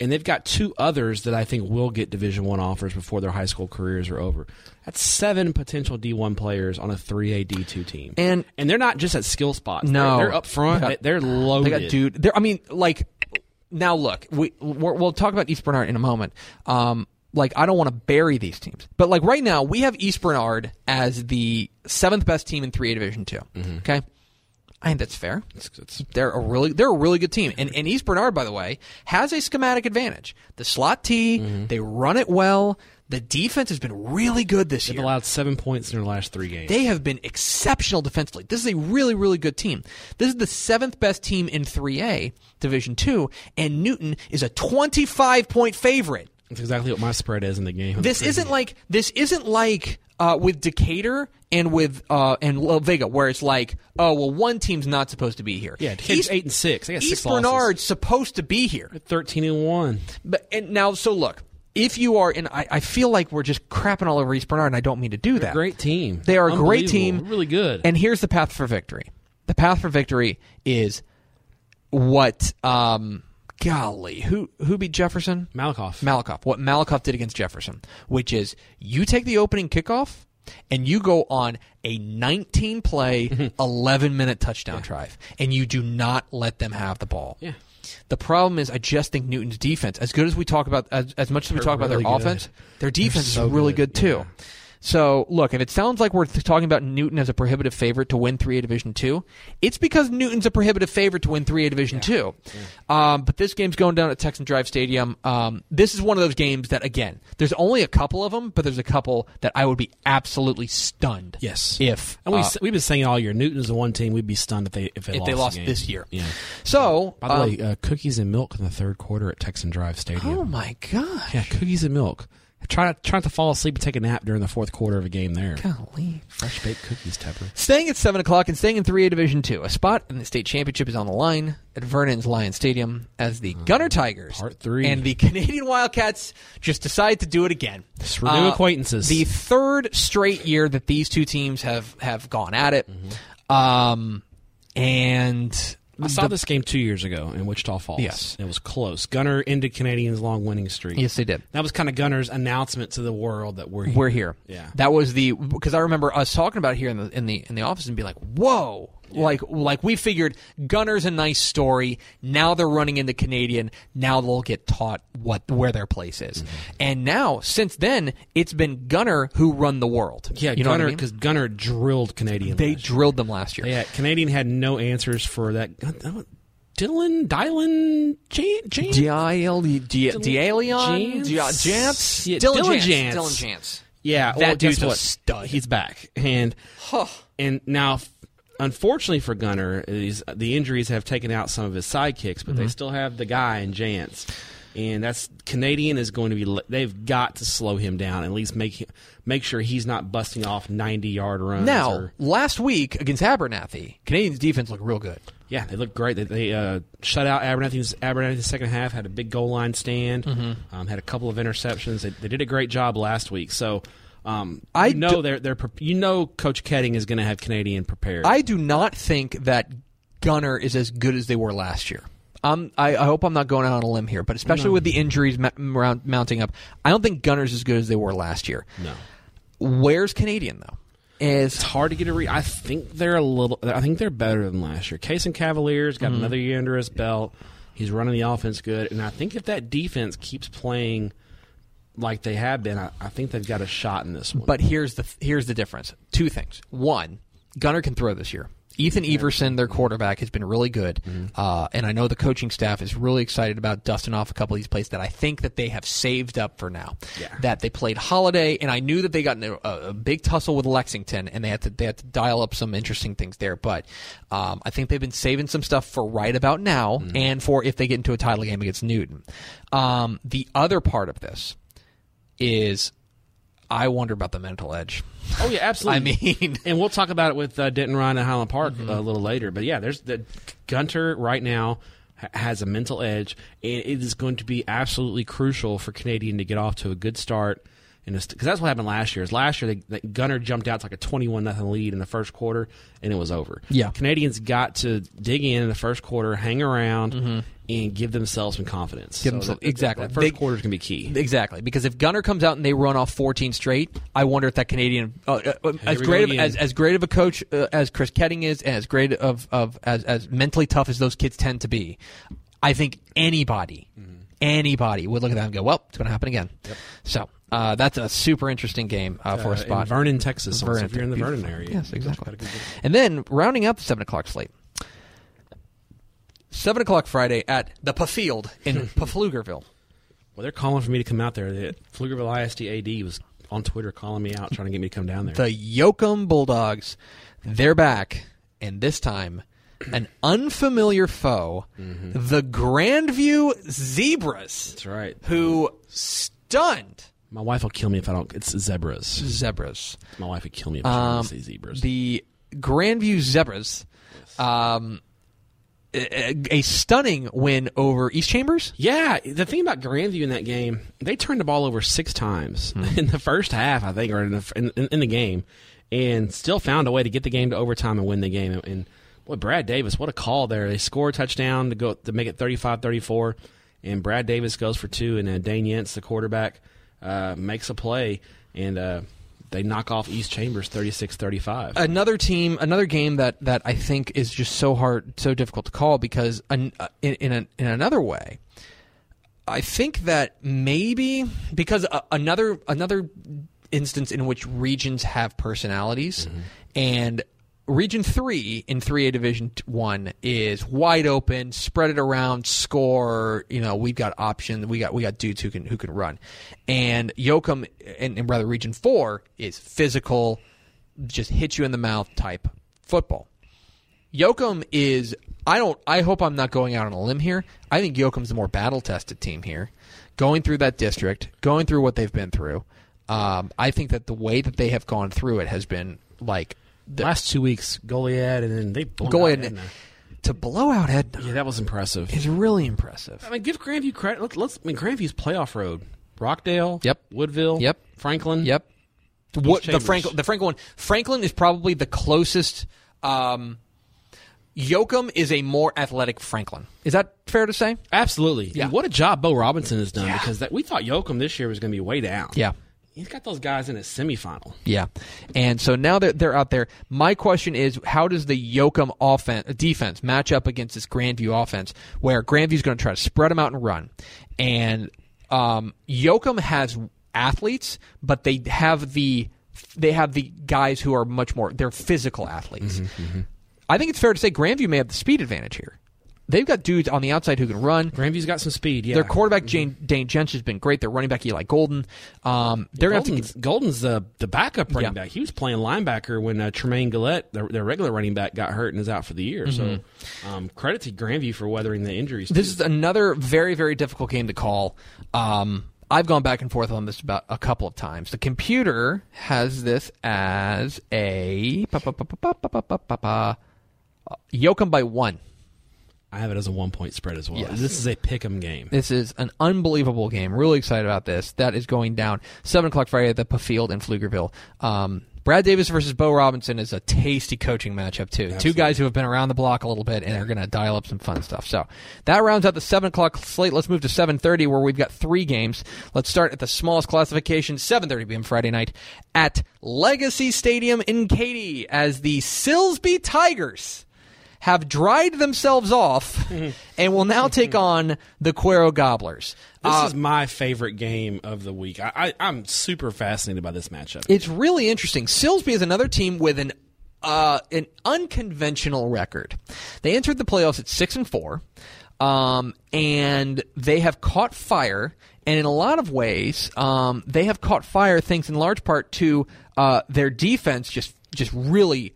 and they've got two others that I think will get Division One offers before their high school careers are over. That's seven potential D one players on a three A D two team, And- and they're not just at skill spots. No. they're, they're up front. They got- They are loaded. They got dude. They're, I mean, like now look, we we're, we'll talk about East Bernard in a moment. Um, like I don't want to bury these teams, but like right now we have East Bernard as the seventh best team in three A Division 2 Okay, I think that's fair. It's- it's- They're a really they're a really good team, and, and East Bernard, by the way, has a schematic advantage. The slot T, mm-hmm. they run it well. The defense has been really good this year. They've allowed seven points in their last three games. They have been exceptional defensively. This is a really, really good team. This is the seventh best team in 3A Division Two, and Newton is a 25 point favorite. That's exactly what my spread is in the game. This isn't like this isn't like uh, with Decatur and with uh, and La Vega, where it's like, oh well, one team's not supposed to be here. yeah, Decatur's eight and six. They got six East losses. Bernard's supposed to be here. thirteen and one. But and now, so look, if you are, and I, I feel like we're just crapping all over East Bernard, and I don't mean to do that. Great team. They are a great team. Really good. And here's the path for victory. The path for victory is what um golly, who who beat Jefferson? Malakoff. Malakoff. What Malakoff did against Jefferson, which is you take the opening kickoff and you go on a 19 play, mm-hmm. 11 minute touchdown drive, and you do not let them have the ball. Yeah. The problem is, I just think Newton's defense, as good as we talk about, as, as much as we talk about their good. offense, their defense so is really good, good, too. yeah. So, look, if it sounds like we're talking about Newton as a prohibitive favorite to win 3A Division 2, it's because Newton's a prohibitive favorite to win 3A Division 2. Um, but this game's going down at Texan Drive Stadium. Um, this is one of those games that, again, there's only a couple of them, but there's a couple that I would be absolutely stunned Yes. if, and we uh, we've been saying all year, Newton's the one team we'd be stunned if they if they if lost, they lost game. this year. Yeah. So, By the um, way, uh, cookies and milk in the third quarter at Texan Drive Stadium. oh my gosh. Yeah, cookies and milk. Try not try not to fall asleep and take a nap during the fourth quarter of a game there. Golly. Fresh baked cookies, Tepper. Staying at 7 o'clock and staying in 3A Division 2. A spot in the state championship is on the line at Vernon's Lion Stadium as the mm. Gunter Tigers part three. and the Canadian Wildcats just decide to do it again. Just renew uh, acquaintances. The third straight year that these two teams have, have gone at it. Mm-hmm. Um, and I saw this game two years ago in Wichita Falls. Yes. It was close. Gunter ended Canadians' long winning streak. yes, they did. That was kind of Gunter's announcement to the world that we're here. We're here. Yeah. That was the because I remember us talking about it here in the in the in the office and be like, "Whoa." Like like we figured Gunter's a nice story. Now they're running into Canadian. Now they'll get taught what where their place is. Mm-hmm. And now since then it's been Gunter who run the world. Yeah, you know what I Gunter mean? because Gunter drilled Canadian. they last year. drilled them last year. Yeah, Canadian had no answers for that. Dylan, Dylan, Jan, Jan, D-I-L- D- D'Alion? Jance? J- Jance? Yeah, Dylan, Jance. Jance. Dylan Jance. Yeah, That well, dude's a stud. He's back, and and now unfortunately for Gunter, is the injuries have taken out some of his sidekicks, but they still have the guy in Jance. And that's Canadian is going to be. They've got to slow him down, at least make make sure he's not busting off ninety yard runs. Now, or, last week against Abernathy, Canadians defense looked real good. yeah, they look great. They, they uh, shut out Abernathy's Abernathy the second half. Had a big goal line stand. Um, had a couple of interceptions. They, they did a great job last week. So. Um, I you know do- they're they're you know Coach Koetting is going to have Canadian prepared. I do not think that Gunter is as good as they were last year. Um, I, I hope I'm not going out on a limb here, but especially with the injuries ma- mount- mounting up, I don't think Gunter's as good as they were last year. no. Where's Canadian though? Is it's hard to get a read. I think they're a little. I think they're better than last year. Case and Cavaliers got another year under his belt. He's running the offense good, and I think if that defense keeps playing like they have been, I, I think they've got a shot in this one. But here's the here's the difference. Two things. One, Gunter can throw this year. Ethan Everson, their quarterback, has been really good, uh, and I know the coaching staff is really excited about dusting off a couple of these plays that I think that they have saved up for now. Yeah. That they played Holliday, and I knew that they got in a, a big tussle with Lexington, and they had to they had to dial up some interesting things there. But um, I think they've been saving some stuff for right about now, and for if they get into a title game against Newton. Um, the other part of this is I wonder about the mental edge. oh yeah, absolutely. I mean, Mm-hmm. and we'll talk about it with uh, Denton Ryan and Highland Park uh, a little later. But yeah, there's the Gunter right now has a mental edge, and it is going to be absolutely crucial for Canadian to get off to a good start. Because that's what happened last year. Is last year they, they, Gunter jumped out to like a twenty-one nothing lead in the first quarter, and it was over. Yeah. Canadians got to dig in in the first quarter, hang around, and give themselves some confidence. Mm-hmm. Give So themselves- that- exactly. That first quarter is going to be key. exactly because if Gunter comes out and they run off 14 straight, I wonder if that Canadian, uh, uh, as great of, as, as great of a coach uh, as Chris Koetting is, and as great of, of as, as mentally tough as those kids tend to be, I think anybody, anybody would look at that and go, "Well, it's going to happen again." So uh, that's a super interesting game uh, for Uh, a in spot. Vernon, Texas. Vernon, if you're in the. Vernon area, Yes, exactly. a good game. And then rounding up the seven o'clock slate. Seven o'clock Friday at the Pfield in Pflugerville. Well, they're calling for me to come out there. The Pflugerville ISD AD was on Twitter calling me out, trying to get me to come down there. The Yoakum Bulldogs, they're back, and this time an unfamiliar foe, the Grandview Zebras, That's right. who stunned My wife will kill me if I don't. It's zebras. Zebras. My wife would kill me if I Um, don't say zebras. The Grandview Zebras, um, a, a stunning win over East Chambers. yeah, the thing about Grandview in that game, they turned the ball over six times Hmm. in the first half, I think, or in the, in, in, in the game, and still found a way to get the game to overtime and win the game. And boy, Brad Davis, what a call there! They score a touchdown to go to make it 35-34, and Brad Davis goes for two, and uh, Dane Yentz, the quarterback, uh, makes a play, and uh, they knock off East Chambers 36-35. another team, another game that, that I think is just so hard, so difficult to call because an, uh, in in, a, in another way, I think that maybe because uh, another another instance in which regions have personalities and region 3 in 3A division 1 is wide open spread it around score you know we've got options we got we got dudes who can who can run and Yoakum and, and rather region 4 is physical just hit you in the mouth type football Yoakum is I don't I hope I'm not going out on a limb here. I think Yoakum's the more battle tested team here. Going through that district, going through what they've been through. Um, I think that the way that they have gone through it has been like the Last two weeks, Goliad, and then they go out ahead to blow out Edna Yeah, that was impressive. is really impressive. I mean, give Grandview credit. Look, let's. I mean, Grandview's playoff road: Rockdale, Yep. Woodville, Yep. Franklin, Yep. What the. Franklin the Franklin one Franklin is probably the closest um Yoakum is a more athletic Franklin. Is that fair to say? Absolutely. Yeah. And what a job Bo Robinson has done Yeah. because that we thought Yoakum this year was going to be way down. Yeah. He's got those guys in his semifinal. Yeah, and so now that they're out there, my question is, how does the Yoakum offense defense match up against this Grandview offense, where Grandview's going to try to spread them out and run, and um, Yoakum has athletes, but they have the they have the guys who are much more they're physical athletes. I think it's fair to say Grandview may have the speed advantage here they've got dudes on the outside who can run. Grandview's got some speed. Yeah, their quarterback Dane Jench has been great. Their running back Eli Golden. Um, they're yeah, Golden's, get, Golden's the the backup running yeah. back. He was playing linebacker when uh, Tremaine Gillette, their, their, regular running back, got hurt and is out for the year. Mm-hmm. So um, credit to Grandview for weathering the injuries. Too. This is another very very difficult game to call. Um, I've gone back and forth on this about a couple of times. The computer has this as a Yoakum by one. I have it as a one point spread as well. Yes. This is a pick 'em game. This is an unbelievable game. Really excited about this. That is going down seven o'clock Friday at the Pfield in Pflugerville. Um, Brad Davis versus Bo Robinson is a tasty coaching matchup too. Two guys who have been around the block a little bit and are going to dial up some fun stuff. So that rounds out the seven o'clock slate. Let's move to seven thirty where we've got three games. Let's start at the smallest classification, seven thirty p.m. Friday night at Legacy Stadium in Katy as the Silsby Tigers have dried themselves off and will now take on the Cuero Gobblers. This Uh, is my favorite game of the week. I, I, I'm super fascinated by this matchup. it's really interesting. Silsbee is another team with an uh, an unconventional record. They entered the playoffs at six and four, um, and they have caught fire. And in a lot of ways, um, they have caught fire thanks in large part to uh, their defense just just really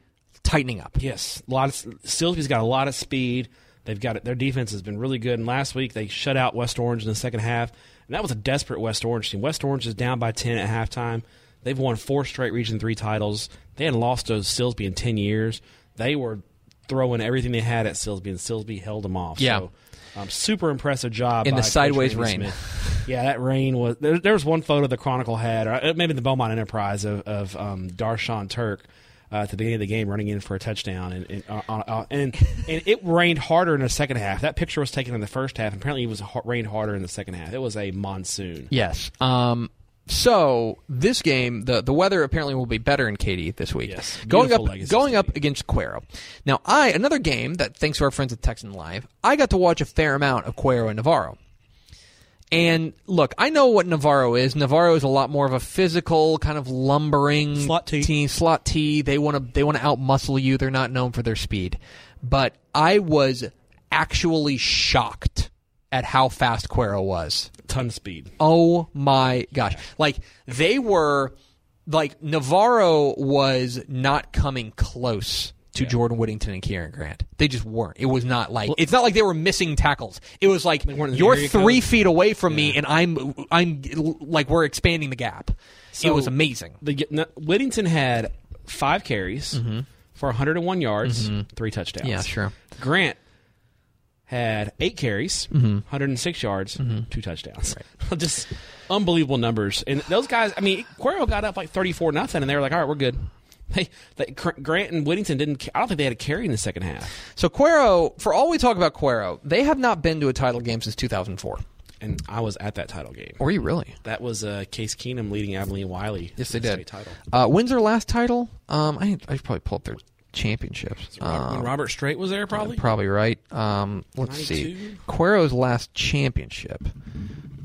tightening up. Yes, a lot of Silsbee's got a lot of speed. They've got it. Their defense has been really good. And last week they shut out West Orange in the second half, and that was a desperate West Orange team. West Orange is down by ten at halftime. They've won four straight Region Three titles. They hadn't lost to Silsbee in ten years. They were throwing everything they had at Silsbee, and Silsbee held them off. Yeah. So, um, super impressive job In the sideways rain. Smith. Yeah, that rain was. There, there was one photo the Chronicle had, or uh, maybe the Beaumont Enterprise of, of um, Darshawn Turk uh, at the beginning of the game running in for a touchdown, and and, uh, uh, and and it rained harder in the second half. That picture was taken in the first half, and apparently it was ha- rained harder in the second half. It was a monsoon. Yes. Um, so this game, the the weather apparently will be better in Katy this week. Yes. going up, going up against Cuero. Now, I another game that thanks to our friends at Texan Live, I got to watch a fair amount of Cuero and Navarro. And look, I know what Navarro is. Navarro is a lot more of a physical, kind of lumbering Slot T. team. Slot T. They want to they want to outmuscle you. They're not known for their speed. But I was actually shocked at how fast Cuero was. Ton of speed. Oh my gosh. Like they were like Navarro was not coming close to Jordan Whittington and Kieran Grant. They just weren't. It was not like it's not like they were missing tackles. It was like weren't in the you're three feet away from me and I'm I'm like we're expanding the gap. it was amazing. The Whittington had five carries for 101 yards, three touchdowns. Mm-hmm. Yeah, sure. Grant had eight carries, Mm-hmm. 106 yards, two touchdowns. Just unbelievable numbers. And those guys, I mean, Cuero got up like 34 nothing, and they were like, "All right, we're good." They, they, Grant and Whittington didn't. I don't think they had a carry in the second half. So Cuero, for all we talk about Cuero, they have not been to a title game since 2004. And I was at that title game. Were you really? That was uh, Case Keenum leading Abilene Wylie. Yes, they did. Title. Uh, when's their last title? Um, I I should probably pull up their championships. Robert, when Um, Robert Strait was there, probably. Probably right. Um, let's see. 92? Cuero's last championship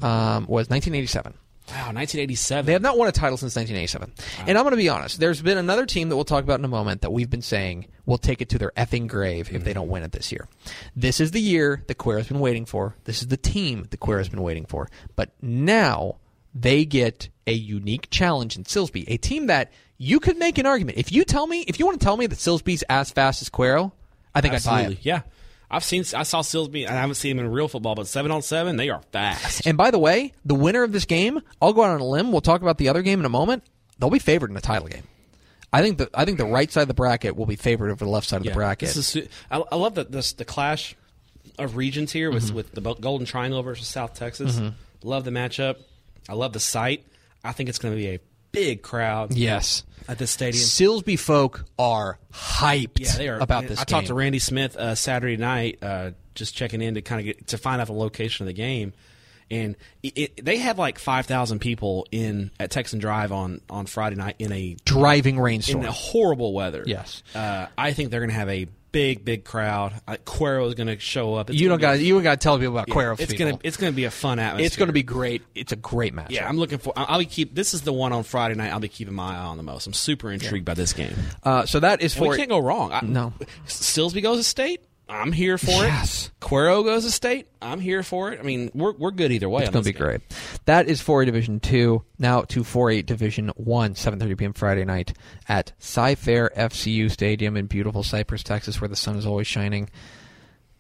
um, was 1987. Wow, 1987. They have not won a title since 1987. And I'm going to be honest. There's been another team that we'll talk about in a moment that we've been saying will take it to their effing grave if they mm-hmm. don't win it this year. This is the year that Cuero's been waiting for. This is the team that Cuero's been waiting for. But now they get a unique challenge in Silsbee, a team that you could make an argument. If you tell me, if you want to tell me that Silsbee's as fast as Cuero, I think I'd buy it. Yeah. I've seen I saw Silsbee and I haven't seen him in real football, but seven on seven, they are fast. And by the way, the winner of this game, I'll go out on a limb. We'll talk about the other game in a moment. They'll be favored in the title game. I think the I think the right side of the bracket will be favored over the left side of the bracket. Is I, I love that this the clash of regions here with Mm-hmm. with the Golden Triangle versus South Texas. Love the matchup. I love the site. I think it's going to be a big crowd yes. at the stadium. Silsbee folk are hyped Yeah, they are about this I game. talked to Randy Smith uh, Saturday night, uh, just checking in to kind of get to find out the location of the game, and it, it, they had like five thousand people in at Texan Drive on on Friday night in a Driving in rainstorm. a horrible weather. Yes. uh, I think they're going to have a big, big crowd. Uh, Cuero is going to show up. It's you don't got you got to tell people about Cuero. It's gonna it's gonna be a fun atmosphere. it's going to be great. It's a great match. Yeah, I'm looking for. I'll be keep. This is the one on Friday night. I'll be keeping my eye on the most. I'm super intrigued by this game. Uh, so that is And for we can't go wrong. I, No. Silsbee goes to state. I'm here for Yes. it. Cuero goes to state. I'm here for it. I mean, we're we're good either way. It's going to be great. That is 4A Division 2. Now to 4A Division 1, 7.30 p.m. Friday night at Cy-Fair FCU Stadium in beautiful Cypress, Texas, where the sun is always shining.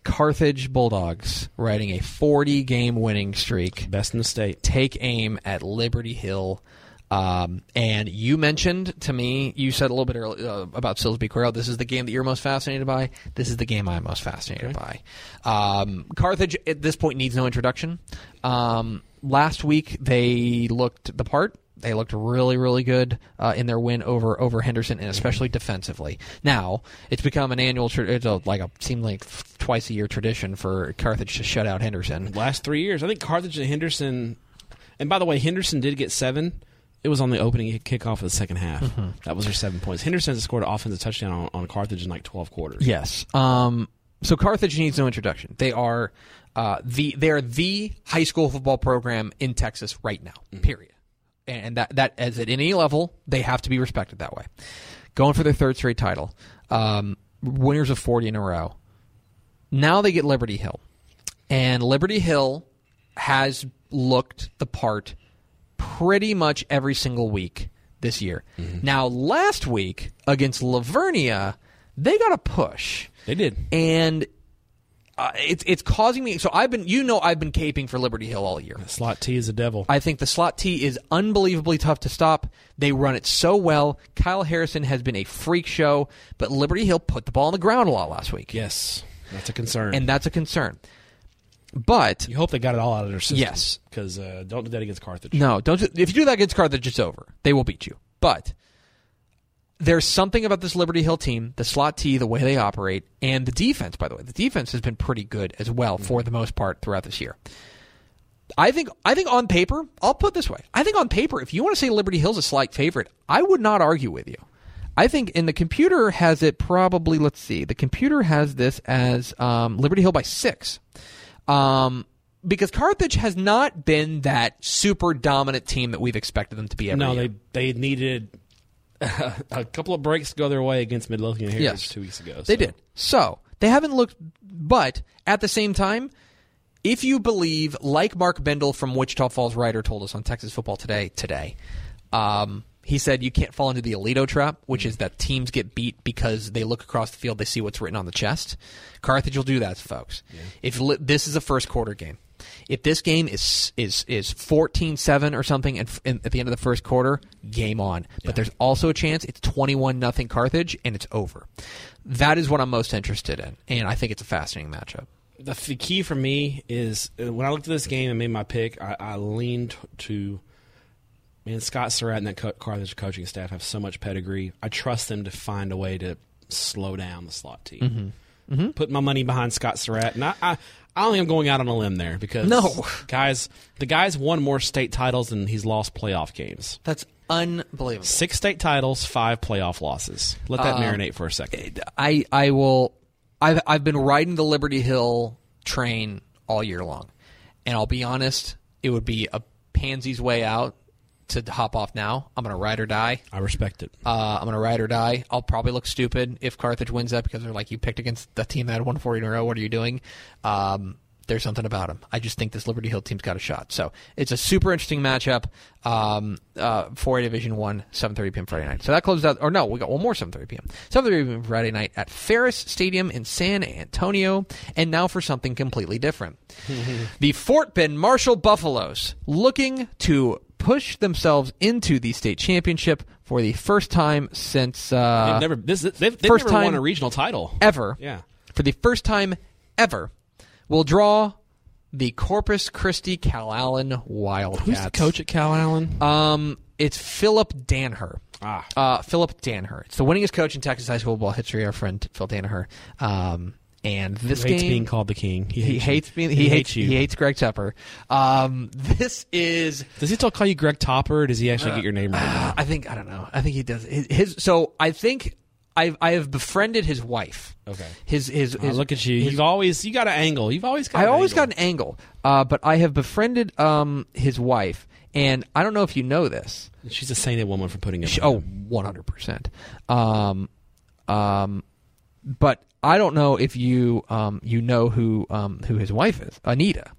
Carthage Bulldogs riding a 40-game winning streak. Best in the state. Take aim at Liberty Hill. Um, and you mentioned to me, you said a little bit earlier uh, about Silsbee Cuero. This is the game that you're most fascinated by. This is the game I'm most fascinated by. Um, Carthage at this point needs no introduction. Um, last week they looked the part. They looked really, really good uh, in their win over over Henderson, and especially defensively. Now it's become an annual, tra- it's a, like a seemed like twice a year tradition for Carthage to shut out Henderson. Last three years, I think Carthage and Henderson. And by the way, Henderson did get seven. It was on the opening kickoff of the second half. Mm-hmm. That was their seven points. Henderson has scored an offensive touchdown on, on Carthage in like twelve quarters. Yes. Um, so Carthage needs no introduction. They are uh, the they are the high school football program in Texas right now. Period. And that that as at any level, they have to be respected that way. Going for their third straight title, um, winners of forty in a row. Now they get Liberty Hill, and Liberty Hill has looked the part pretty much every single week this year. Now, last week against La Vernia, they got a push, They did. and uh, it's it's causing me. So I've been, you know, I've been caping for Liberty Hill all year. Slot T is a devil. I think the slot T is unbelievably tough to stop. They run it so well. Kyle Harrison has been a freak show, but Liberty Hill put the ball on the ground a lot last week, yes, that's a concern. and that's a concern. But you hope they got it all out of their system. Yes. because uh, don't do that against Carthage. No, don't. do- If you do that against Carthage, it's over. They will beat you. But there's something about this Liberty Hill team, the slot T, the way they operate, and the defense. By the way, the defense has been pretty good as well for the most part throughout this year. I think. I think on paper, I'll put it this way. I think on paper, if you want to say Liberty Hill's a slight favorite, I would not argue with you. I think, and the computer has it probably. Let's see. The computer has this as um, Liberty Hill by six um, because Carthage has not been that super dominant team that we've expected them to be every no, year. they they needed a couple of breaks to go their way against Midlothian Heritage Yes. two weeks ago. They did. So they haven't looked, but at the same time, if you believe, like Mark Bendel from Wichita Falls Rider told us on Texas Football Today today, um, he said you can't fall into the Aledo trap, which is that teams get beat because they look across the field, they see what's written on the chest. Carthage will do that, folks. If li- this is a first quarter game, if this game is is is 14-7 or something and, at the end of the first quarter, game on. But there's also a chance it's 21 nothing Carthage and it's over. That is what I'm most interested in, and I think it's a fascinating matchup. the, f- the key for me is uh, when I looked at this game and made my pick, I, I leaned to man Scott Surratt and that co- Carthage coaching staff have so much pedigree. I trust them to find a way to slow down the slot team. Mm-hmm. Put my money behind Scott Surratt, and I, I, I don't think I'm going out on a limb there because No. guys, the guy's won more state titles than he's lost playoff games. That's unbelievable. Six state titles, five playoff losses. Let that Um, marinate for a second. I I will. I've I've been riding the Liberty Hill train all year long, and I'll be honest, it would be a pansy's way out to hop off now. I'm gonna ride or die. I respect it. Uh, I'm gonna ride or die. I'll probably look stupid if Carthage wins that because they're like, you picked against the team that had 140 in a row. What are you doing? Um, there's something about them. I just think this Liberty Hill team's got a shot. So it's a super interesting matchup um, uh, for Division One, 7:30 p.m. Friday night. So that closes out. Or no, we got one more 7:30 p.m. 7:30 p.m. Friday night at Farris Stadium in San Antonio. And now for something completely different. the Fort Bend Marshall Buffaloes looking to push themselves into the state championship for the first time since uh, they've never this they've, they've first never won a regional title ever. Yeah. For the first time ever, will draw the Corpus Christi Calallen Wildcats. Who's the coach at Calallen? Um, it's Philip Danaher. Ah. Uh, Philip Danaher. It's the winningest coach in Texas high school football history. Our friend Phil Danaher. Um, and this hates game, being called the king. He, he hates, hates you. being. He, He hates, hates you. He hates Greg Tepper. Um, this is. Does he still call you Greg Topper? Or does he actually get your name right? now? I think I don't know. I think he does. His, his so I think I I have befriended his wife. Okay. His his, Oh, look at you. his- You've always you got an angle. You've always got. I an always angle. got an angle, uh, but I have befriended um, his wife, and I don't know if you know this. She's a sainted woman for putting it. She, oh, 100%. Um, um, but I don't know if you um, you know who um, who his wife is, Anita.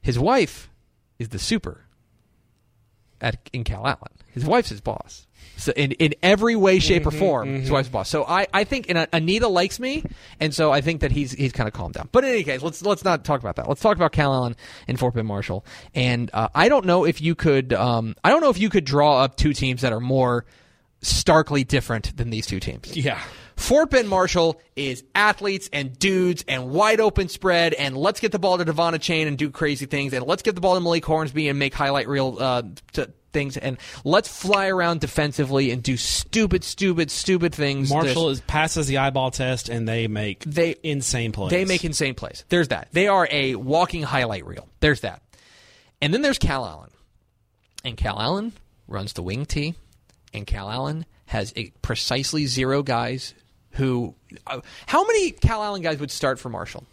His wife is the super at in Calallen. His wife's his boss. So in, in every way, shape, or form, his wife's boss. So I, I think and Anita likes me, and so I think that he's he's kind of calmed down. But in any case, let's let's not talk about that. Let's talk about Calallen and Fort Bend Marshall. And uh, I don't know if you could um, I don't know if you could draw up two teams that are more starkly different than these two teams. Yeah. Fort Bend Marshall is athletes and dudes and wide open spread and let's get the ball to Devon Chain and do crazy things and let's get the ball to Malik Hornsby and make highlight reel uh, t- things and let's fly around defensively and do stupid, stupid, stupid things. Marshall is passes the eyeball test, and they make They- insane plays. they make insane plays. There's that. They are a walking highlight reel. There's that. And then there's Calallen. And Calallen runs the wing T. And Calallen has a precisely zero guys who. Uh, how many Calallen guys would start for Marshall?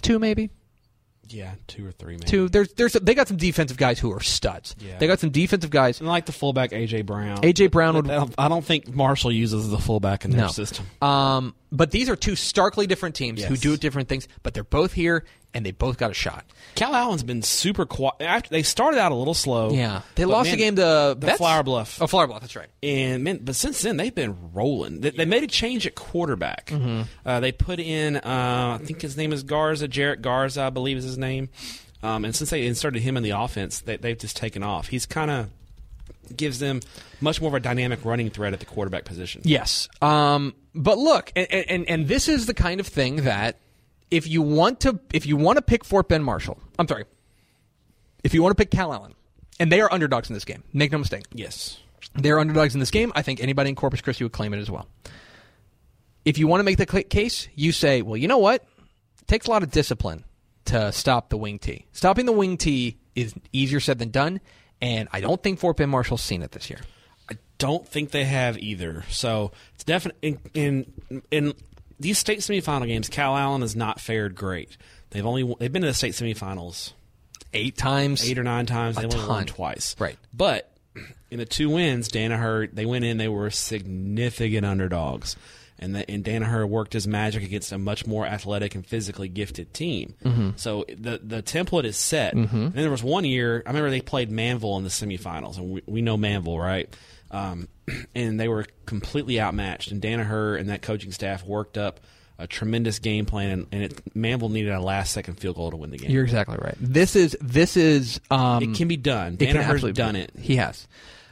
Two, maybe. yeah, two or three. Maybe. Two. There's, there's, they got some defensive guys who are studs. Yeah. They got some defensive guys. And like the fullback AJ Brown. AJ Brown would I don't, think Marshall uses the fullback in their No. system. Um, but these are two starkly different teams who do different things, but they're both here and they both got a shot. Calallen's been super quiet. After they started out a little slow. Yeah, they lost man, the game to the Betts? Flour Bluff. Oh, Flour Bluff. That's right. And man, but since then they've been rolling. They, they made a change at quarterback. Mm-hmm. Uh, they put in, uh, I think his name is Garza, Jarrett Garza, I believe is his name. Um, and since they inserted him in the offense, they, they've just taken off. He's kind of gives them much more of a dynamic running threat at the quarterback position. Yes. Um, but look, and, and and this is the kind of thing that if you want to if you want to pick Fort Bend Marshall, I'm sorry, if you want to pick Calallen, and they are underdogs in this game. Make no mistake. Yes. They're underdogs in this game. I think anybody in Corpus Christi would claim it as well. If you want to make the case, you say, well, you know what? It takes a lot of discipline to stop the wing T. Stopping the wing T is easier said than done, and I don't think Fort Bend Marshall's seen it this year. I don't think they have either. So it's definitely in, in in these state semifinal games. Calallen has not fared great. They've only they've been to the state semifinals Eight times. eight or nine times. They only won twice. Right. But in the two wins, Danaher they went in. They were significant underdogs, and the, and Danaher worked his magic against a much more athletic and physically gifted team. Mm-hmm. So the the template is set. And then there was one year I remember they played Manvel in the semifinals, and we, we know Manvel, right? Um, and they were completely outmatched. And Danaher and that coaching staff worked up a tremendous game plan, and, and it, Manvel needed a last second field goal to win the game. You're exactly right. This is this is um, it can be done. Danaher's done be. it. He has.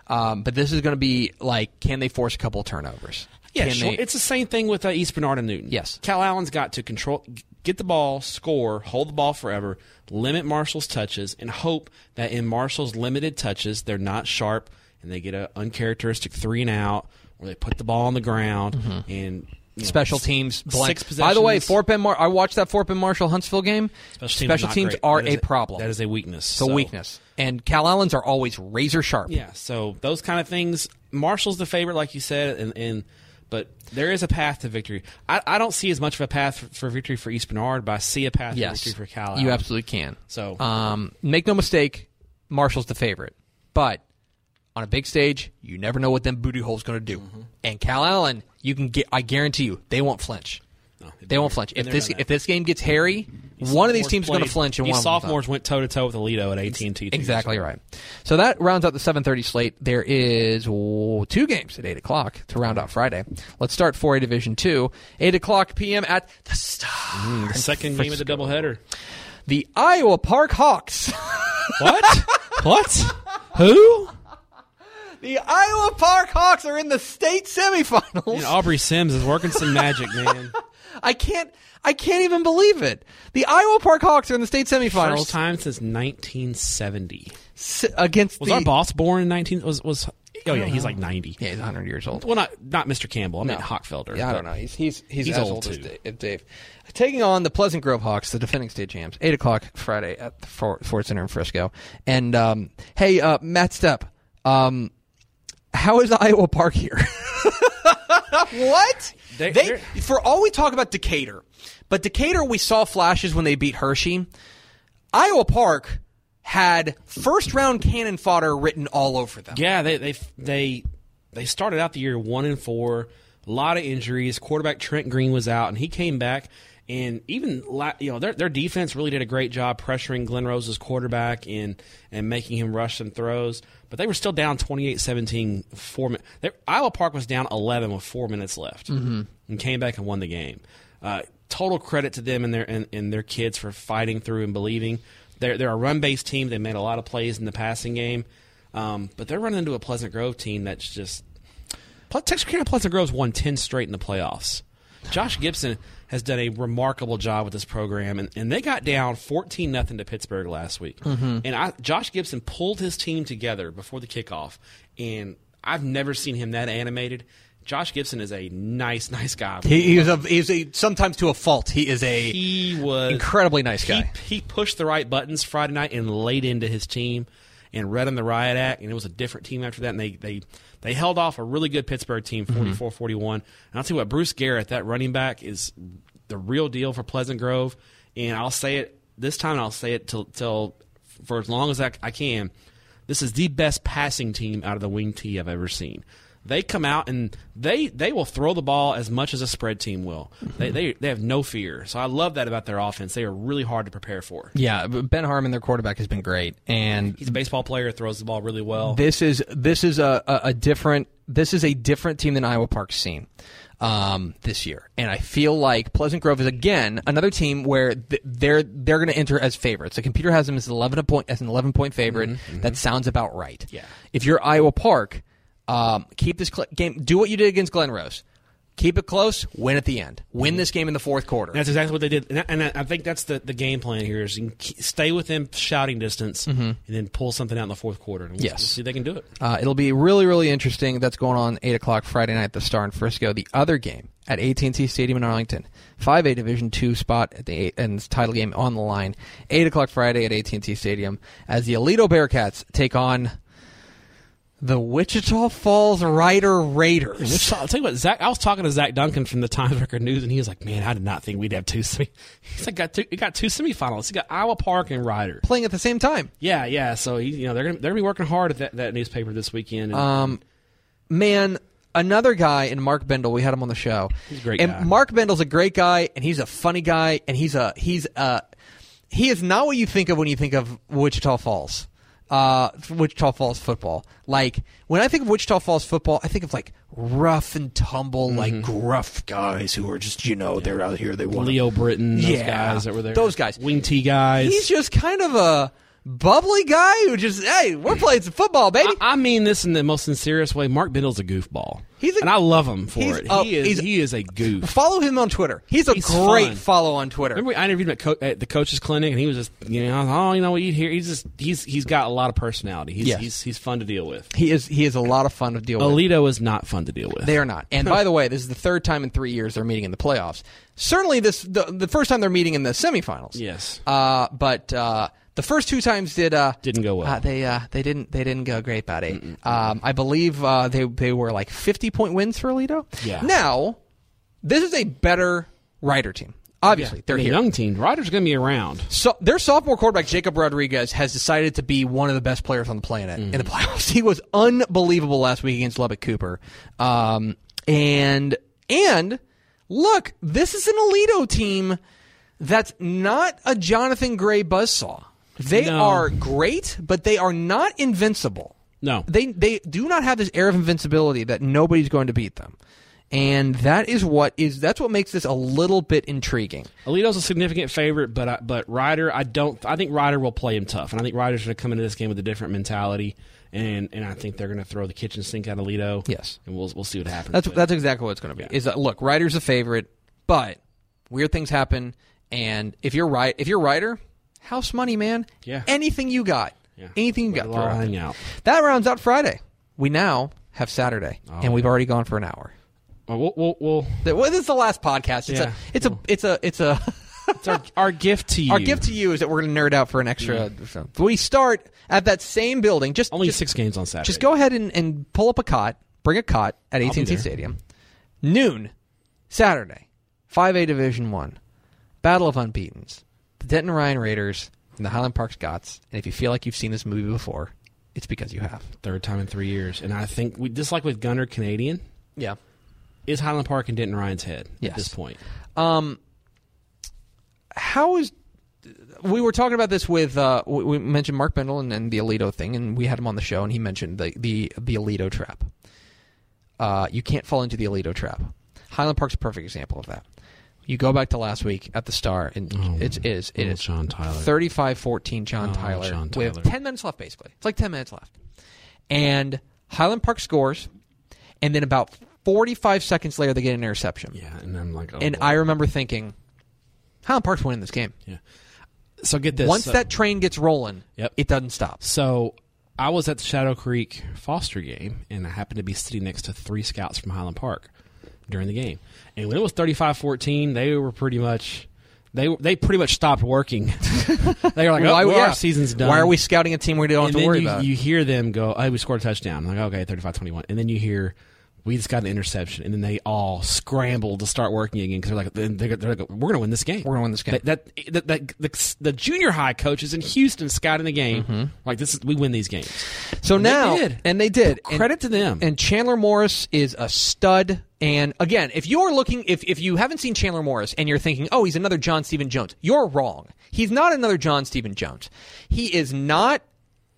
Um, but this is going to be like, can they force a couple turnovers? Yeah, sure. they- It's the same thing with uh, East Bernard and Newton. Yes. Calallen's got to control, get the ball, score, hold the ball forever, limit Marshall's touches, and hope that in Marshall's limited touches, they're not sharp and they get an uncharacteristic three and out, where they put the ball on the ground and you know, special teams blank. Six By the way, Fort Bend. Mar- I watched that Fort Bend Marshall Huntsville game. Special teams, are, teams are is a problem. That is a weakness. it's a weakness, and Calallen's are always razor sharp. Yeah, so those kind of things. Marshall's the favorite, like you said, and, and but there is a path to victory. I, I don't see as much of a path for, for victory for East Bernard, but I see a path Yes, to victory for Cal. you absolutely can. So Um, make no mistake, Marshall's the favorite, but on a big stage, you never know what them booty holes going to do. Mm-hmm. And Calallen, you can get. I guarantee you, they won't flinch. No, They won't flinch. If this if this game gets hairy, one of these teams is going to flinch, and these one sophomores went toe to toe with Aledo at AT and T. Exactly right. So that rounds out the 7:30 slate. There is oh, two games at eight o'clock to round out Friday. Let's start 4A Division Two, eight o'clock p.m. at the Star. Mm, The second game of the doubleheader. The Iowa Park Hawks. What? what? Who? The Iowa Park Hawks are in the state semifinals. Man, Aubrey Sims is working some magic, man. I can't. I can't even believe it. The Iowa Park Hawks are in the state semifinals First time since 1970. s- against Was the. our boss born in 19? Was was? Oh yeah, he's like 90. Yeah, he's 100 years old. Well, not not Mr. Campbell. I mean No. Hockfelder. Yeah, I don't know. He's he's he's, He's as old, old, as Dave. Taking on the Pleasant Grove Hawks, the defending state champs, eight o'clock Friday at the Fort, Ford Center in Frisco. And um, hey, uh, Matt Stepp, um, how is Iowa Park here? what? They- They, for all we talk about Decatur, but Decatur we saw flashes when they beat Hirschi. Iowa Park had first round cannon fodder written all over them. Yeah, they they they they started out the year one and four. A lot of injuries. Quarterback Trent Green was out, and he came back. And even you know their their defense really did a great job pressuring Glen Rose's quarterback and and making him rush some throws. But they were still down 28-17. Four min- they- Iowa Park was down 11 with four minutes left, mm-hmm. and came back and won the game. Uh, total credit to them and their and, and their kids for fighting through and believing. They're they're a run based team. They made a lot of plays in the passing game, um, but they're running into a Pleasant Grove team that's just. Texas Texarkana Pleasant Grove's won ten straight in the playoffs. Josh Gibson has done a remarkable job with this program, and, and they got down fourteen nothing to Pittsburg last week. Mm-hmm. And I, Josh Gibson pulled his team together before the kickoff, and I've never seen him that animated. Josh Gibson is a nice, nice guy. He, he's a he's a sometimes to a fault. He is a he was incredibly nice guy. He, he pushed the right buttons Friday night and laid into his team and read on the riot act, and it was a different team after that. And they they they held off a really good Pittsburg team, mm-hmm. 44-41. And I'll tell you what, Bruce Garrett, that running back, is the real deal for Pleasant Grove. And I'll say it this time. I'll say it till till for as long as I, I can. This is the best passing team out of the wing T I've ever seen. They come out and they they will throw the ball as much as a spread team will. They, they they have no fear. So I love that about their offense. They are really hard to prepare for. yeah, Ben Harmon, their quarterback, has been great, and He's a baseball player, throws the ball really well. this is this is a, a, a different this is a different team than Iowa Park's seen um, this year, and I feel like Pleasant Grove is again another team where th- they're they're going to enter as favorites. The computer has them as an eleven point as an eleven point favorite. That sounds about right. Yeah. If you're Iowa Park, um, keep this cl- game. Do what you did against Glen Rose. Keep it close. Win at the end. Win this game in the fourth quarter. That's exactly what they did, and I, and I think that's the, the game plan here: is you can stay within shouting distance, and then pull something out in the fourth quarter. And we'll, Yes. we'll see if they can do it. Uh, it'll be really, really interesting. That's going on eight o'clock Friday night at the Star in Frisco. The other game at AT&T Stadium in Arlington, five A Division two spot at the eight, and title game on the line. Eight o'clock Friday at AT&T Stadium as the Aledo Bearcats take on the Wichita Falls Rider Raiders. I'll tell you what, Zach. I was talking to Zach Duncan from the Times Record News, and he was like, "Man, I did not think we'd have two semi." He's like, "Got two, he got two semifinalists. He got Iowa Park and Rider Playing at the same time. Yeah, yeah. So he, you know, they're gonna they're gonna be working hard at that, that newspaper this weekend. And, Um, man, another guy in Mark Bendel. We had him on the show. He's a great and guy. Mark Bendel's a great guy, and he's a funny guy, and he's a he's a he is not what you think of when you think of Wichita Falls. Uh, Wichita Falls football. Like when I think of Wichita Falls football, I think of like rough and tumble, Mm-hmm. like gruff guys who are just you know they're out here they want. Leo Britton, those Yeah, guys that were there, those guys. wing T guys. He's just kind of a bubbly guy who just hey, we're playing some football, baby. I, I mean this in the most sincerest way. Mark Biddle's a goofball. He's a- and I love him for it. he is he is a goof. Follow him on Twitter. He's a He's great fun. follow on Twitter. Remember, I interviewed him at, co- at the coach's clinic, and he was just, you know, oh, you know what you hear. He's just, he's he's got a lot of personality. He's Yes. he's he's fun to deal with. He is he is a lot of fun to deal with. Aledo is not fun to deal with. They are not. And by the way, this is the third time in three years they're meeting in the playoffs. Certainly, this the, the first time they're meeting in the semifinals. Yes. Uh, but uh, the first two times did uh, Didn't go well. Uh, they uh, they didn't they didn't go great, buddy. Um, I believe uh, they they were like fifty point wins for Aledo. Yeah. Now, this is a better Rider team. Obviously, they're the here. young team. Rider's going to be around. So their sophomore quarterback Jacob Rodriguez has decided to be one of the best players on the planet in the playoffs. He was unbelievable last week against Lubbock Cooper, um, and and look, this is an Aledo team that's not a Jonathan Gray buzzsaw. They No. are great, but they are not invincible. No. They they do not have this air of invincibility that nobody's going to beat them. And that is what is that's what makes this a little bit intriguing. Aledo's a significant favorite, but I, but Rider, I don't. I think Rider will play him tough, and I think Rider's going to come into this game with a different mentality, and and I think they're going to throw the kitchen sink at Aledo. Yes. and we'll we'll see what happens. That's that's exactly what it's going to be. Is that look, Rider's a favorite, but weird things happen, and if you're right, if you're Rider, house money, man. Yeah. Anything you got, Yeah. anything you Let got, throw out hang out. That rounds out Friday. We now have Saturday, Oh, and we've already gone for an hour. Uh, well, we'll, we'll, we'll this is the last podcast. It's Yeah. a, it's a, it's a, it's a. it's our, our gift to you. Our gift to you is that we're going to nerd out for an extra. so- We start at that same building. Just Only just, six games on Saturday. Just go ahead and, and pull up a cot, bring a cot at AT&T. Stadium. Noon, Saturday, 5A Division 1. Battle of Unbeatens. The Denton Ryan Raiders and the Highland Park Scots. And if you feel like you've seen this movie before, it's because you have. Third time in three years, and I think we just like with Gunter Canadian. Yeah. is Highland Park in Denton Ryan's head Yes. at this point. Um, how is we were talking about this with uh, we we mentioned Mark Bendel and, and the Aledo thing, and we had him on the show, and he mentioned the the the Aledo trap. Uh, you can't fall into the Aledo trap. Highland Park's a perfect example of that. You go back to last week at the Star, and Oh, it's it is it oh, John Tyler. 35-14 John Oh, Tyler John with ten minutes left, basically. It's like ten minutes left, and Highland Park scores, and then about forty five seconds later they get an interception. Yeah, and I'm like, oh, And boy. I remember thinking, Highland Park's winning this game. yeah. So get this. Once so, that train gets rolling, Yep. it doesn't stop. So I was at the Shadow Creek Foster game, and I happened to be sitting next to three scouts from Highland Park during the game. And when it was 35-14, they were pretty much they they pretty much stopped working. they were like, "Oh, Why- well, yeah. our season's done." Why are we scouting a team we don't and have to worry you, about? you hear them go, "Oh, we scored a touchdown." I'm like, okay, 35-21. And then you hear, "We just got an interception," and then they all scramble to start working again because they're like, they're, they're like, "We're going to win this game. We're gonna win this game." That, that, that, the, the junior high coaches in Houston scouting the game, mm-hmm. like this is we win these games. so And they now, did. and they did. And- Credit to them. And Chandler Morris is a stud. And again, if you're looking, if, if you haven't seen Chandler Morris and you're thinking, oh, he's another John Stephen Jones, you're wrong. He's not another John Stephen Jones. He is not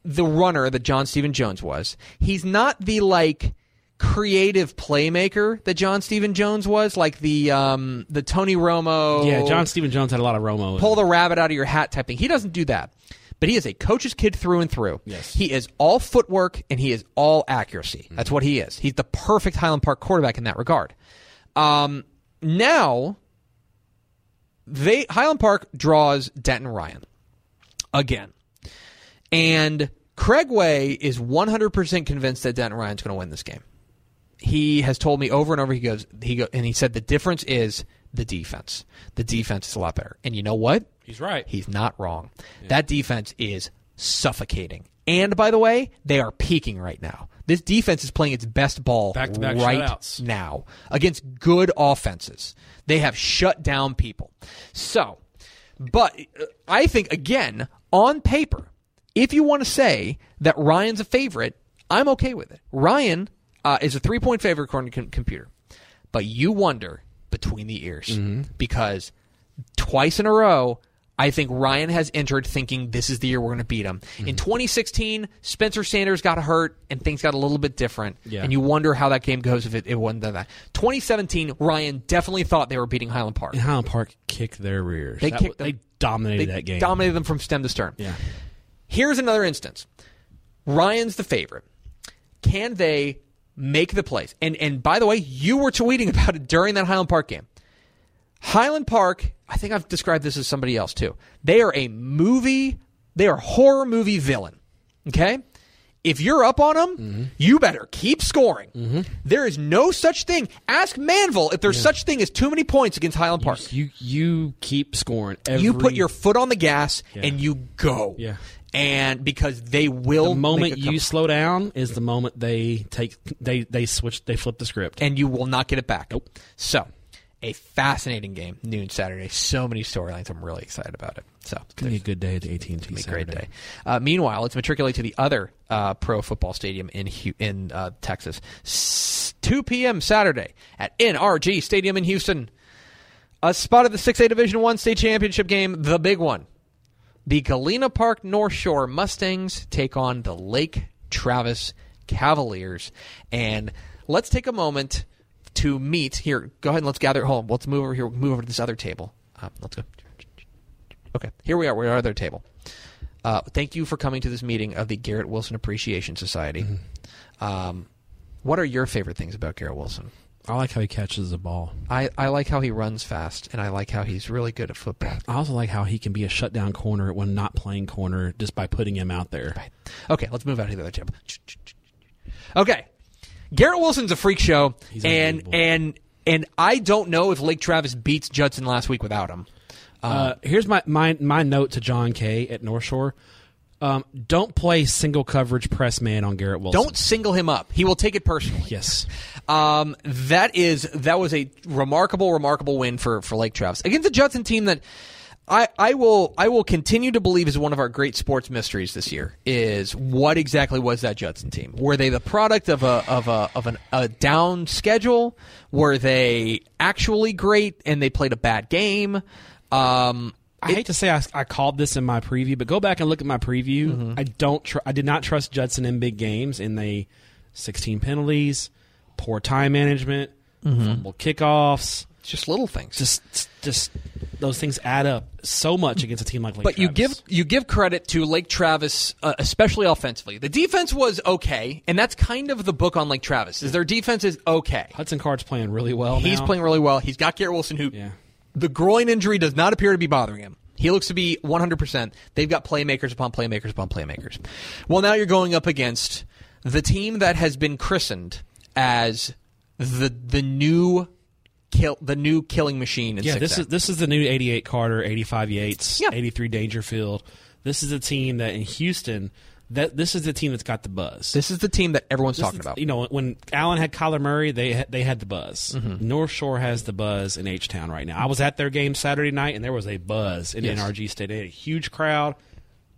the runner that John Stephen Jones was. He's not the like creative playmaker that John Stephen Jones was, like the um, the Tony Romo. yeah, John Stephen Jones had a lot of Romo. pull the rabbit out of your hat type thing. He doesn't do that. But he is a coach's kid through and through. Yes. He is all footwork and he is all accuracy. That's what he is. He's the perfect Highland Park quarterback in that regard. Um, now, they Highland Park draws Denton Ryan again. And Craigway is 100% convinced that Denton Ryan's going to win this game. He has told me over and over. He goes, he go, and he said the difference is the defense. The defense is a lot better. And you know what? He's right. He's not wrong. That defense is suffocating. And by the way, they are peaking right now. This defense is playing its best ball right shutouts. now against good offenses. They have shut down people. So, but uh, I think again, on paper, if you want to say that Ryan's a favorite, I'm okay with it. Ryan uh, is a three point favorite according to com- computer. But you wonder between the ears Mm-hmm. because twice in a row, I think Ryan has entered thinking this is the year we're going to beat him. Mm-hmm. In 2016, Spencer Sanders got hurt and things got a little bit different. Yeah. And you wonder how that game goes if it, it wasn't that. 2017, Ryan definitely thought they were beating Highland Park. and Highland Park kicked their rears. They That kicked them. They dominated They that game. dominated them from stem to stern. Yeah. Here's another instance. Ryan's the favorite. Can they make the plays? And and by the way, you were tweeting about it during that Highland Park game. Highland Park, I think I've described this as somebody else too. They are a movie, they are a horror movie villain. Okay? If you're up on them, mm-hmm. you better keep scoring. Mm-hmm. There is no such thing. Ask Manvel if there's such thing as too many points against Highland Park. You you keep scoring. Every, you put your foot on the gas Yeah. and you go. Yeah. And because they will the moment you slow down is the moment they take they they switch they flip the script. and you will not get it back. Nope. So, a fascinating game, noon Saturday. So many storylines. I'm really excited about it. So, It's gonna be a good day at the AT and T. Be a great day. Uh, meanwhile, let's matriculate to the other uh, pro football stadium in in uh, Texas. S- 2 p.m. Saturday at NRG Stadium in Houston. A spot of the 6A Division One state championship game, the big one. The Galena Park North Shore Mustangs take on the Lake Travis Cavaliers, and let's take a moment to meet here. Go ahead and let's gather. Hold on. Let's move over here. Move over to this other table. Uh, let's go. Okay, here we are. We're at our other table. Uh, thank you for coming to this meeting of the Garrett Wilson Appreciation Society. Um, what are your favorite things about Garrett Wilson? I like how he catches the ball. I, I like how he runs fast, and I like how he's really good at football. I also like how he can be a shutdown corner when not playing corner just by putting him out there. Okay, let's move out to the other table. Okay, Garrett Wilson's a freak show, He's and and and I don't know if Lake Travis beats Judson last week without him. Uh, here's my, my my note to Jon Kay at North Shore. Um, don't play single coverage press man on Garrett Wilson. Don't single him up; he will take it personally. Yes. Um, that is that was a remarkable, remarkable win for for Lake Travis against a Judson team that I, I will I will continue to believe is one of our great sports mysteries this year is what exactly was that Judson team? Were they the product of a of a of an, a down schedule? Were they actually great and they played a bad game? Um, I hate to say I, I called this in my preview, but go back and look at my preview. Mm-hmm. I don't. Tr- I did not trust Judson in big games, in the 16 penalties, poor time management, Mm-hmm. fumble kickoffs. just little things. Just, just those things add up so much against a team like. Lake but you give you give credit to Lake Travis, uh, especially offensively. The defense was okay, and that's kind of the book on Lake Travis. Is their defense is okay. Hudson Card's playing really well. He's now. playing really well. He's got Garrett Wilson, who Yeah. The groin injury does not appear to be bothering him. He looks to be 100%. They've got playmakers upon playmakers upon playmakers. Well, now you're going up against the team that has been christened as the the new kill the new killing machine in Yeah, 6A. this is this is the new 88 Carter, 85 Yates, Yeah. 83 Daingerfield. This is a team that in Houston, that this is the team that's got the buzz. this is the team that everyone's This talking is- about. You know, when Allen had Kyler Murray, they had, they had the buzz. Mm-hmm. North Shore has the buzz in H Town right now. I was at their game Saturday night, and there was a buzz in Yes. NRG State. They had a huge crowd.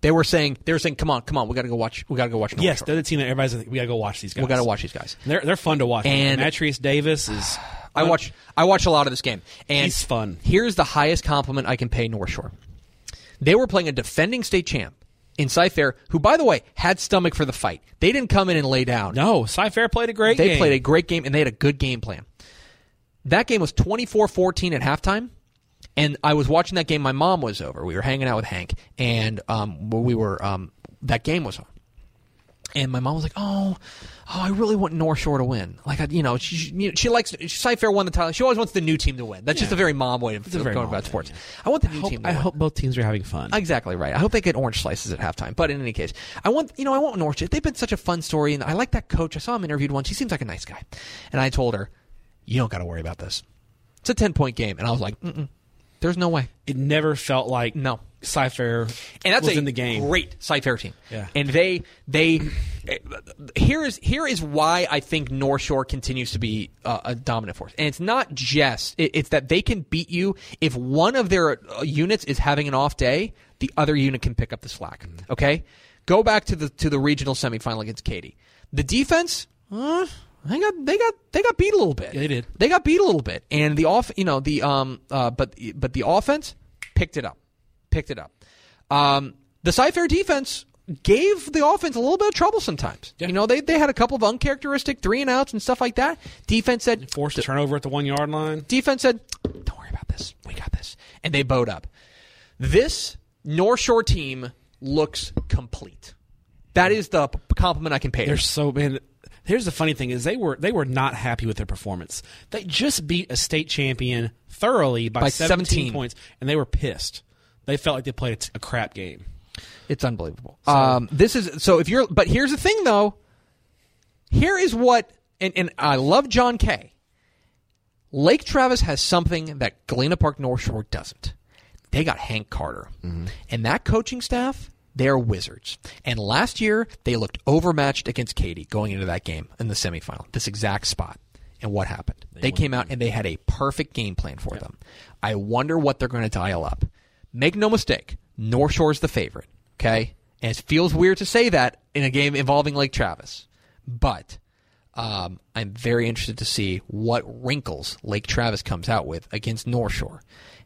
They were saying they were saying, "Come on, come on, we got to go watch. We got to go watch." North yes, Shore. they're the team that everybody's like, we got to go watch these guys. we got to watch these guys. They're they're fun to watch. And- Matrius Davis is. I watch I watch a lot of this game, and He's fun. Here's the highest compliment I can pay North Shore. They were playing a defending state champ in Cy-Fair, who, by the way, had stomach for the fight. They didn't come in and lay down. No, Cy-Fair played a great game. they game. played a great game, and they had a good game plan. That game was 24-14 at halftime. And I was watching that game. My mom was over. We were hanging out with Hank, and um, we were um, that game was on. And my mom was like, "Oh, oh, I really want North Shore to win. Like, I, you know, she, she, she likes Cy-Fair won the title. She always wants the new team to win. That's just a very mom way of, of going about thing, sports. yeah. I want the I new hope, team. To I win. hope both teams are having fun. Exactly right. I hope they get orange slices at halftime. But in any case, I want you know I want North. Shore. They've been such a fun story, and I like that coach. I saw him interviewed once. He seems like a nice guy. And I told her, "You don't got to worry about this. It's a ten point game." And I was like, Mm-mm, "There's no way." it never felt like No. Cy-Fair And that's was a in the game. great Cy-Fair team. Yeah. And they they here is here is why I think North Shore continues to be uh, a dominant force. And it's not just it, it's that they can beat you if one of their uh, units is having an off day, the other unit can pick up the slack. Mm-hmm. Okay? Go back to the to the regional semifinal against Katy. The defense uh, they got they got they got beat a little bit. Yeah, they did. They got beat a little bit, and the off, you know, the um, uh, but but the offense picked it up, picked it up. Um, the Cy-Fair defense gave the offense a little bit of trouble sometimes. Yeah. You know, they they had a couple of uncharacteristic three and outs and stuff like that. Defense said, Forced a turnover at the one yard line. defense said, "Don't worry about this. We got this," and they bowed up. This North Shore team looks complete. That is the compliment I can pay. They're so man. Here's the funny thing is they were they were not happy with their performance. They just beat a state champion thoroughly by, By 17, 17. points, and they were pissed. They felt like they played a, t- a crap game. It's unbelievable. um, this is so if you're, but here's the thing though. Here is what, and, and I love Jon Kay. Lake Travis has something that Galena Park North Shore doesn't. They got Hank Carter, and that coaching staff. They're wizards. And last year they looked overmatched against Katy going into that game in the semifinal, this exact spot. And what happened? They, came out and they had a perfect game plan for them. I wonder what they're going to dial up. Make no mistake, North Shore's the favorite. Okay, and it feels weird to say that in a game involving Lake Travis, but um, I'm very interested to see what wrinkles Lake Travis comes out with against North Shore,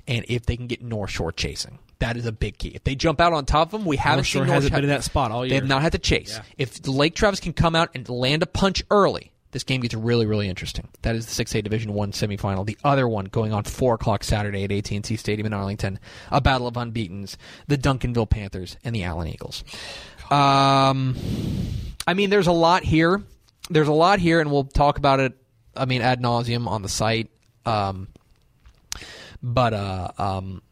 and if they can get North Shore chasing. That is a big key. If they jump out on top of them, we haven't North Shore seen North hasn't Shore- been in that spot all year. They have not had to chase. Yeah. If Lake Travis can come out and land a punch early, this game gets really, really interesting. That is the 6A Division One semifinal. The other one going on four o'clock Saturday at AT&T Stadium in Arlington. A battle of unbeaten's: the Duncanville Panthers and the Allen Eagles. Um, I mean, there's a lot here. There's a lot here, and we'll talk about it. I mean, ad nauseum on the site. Um, but uh, um,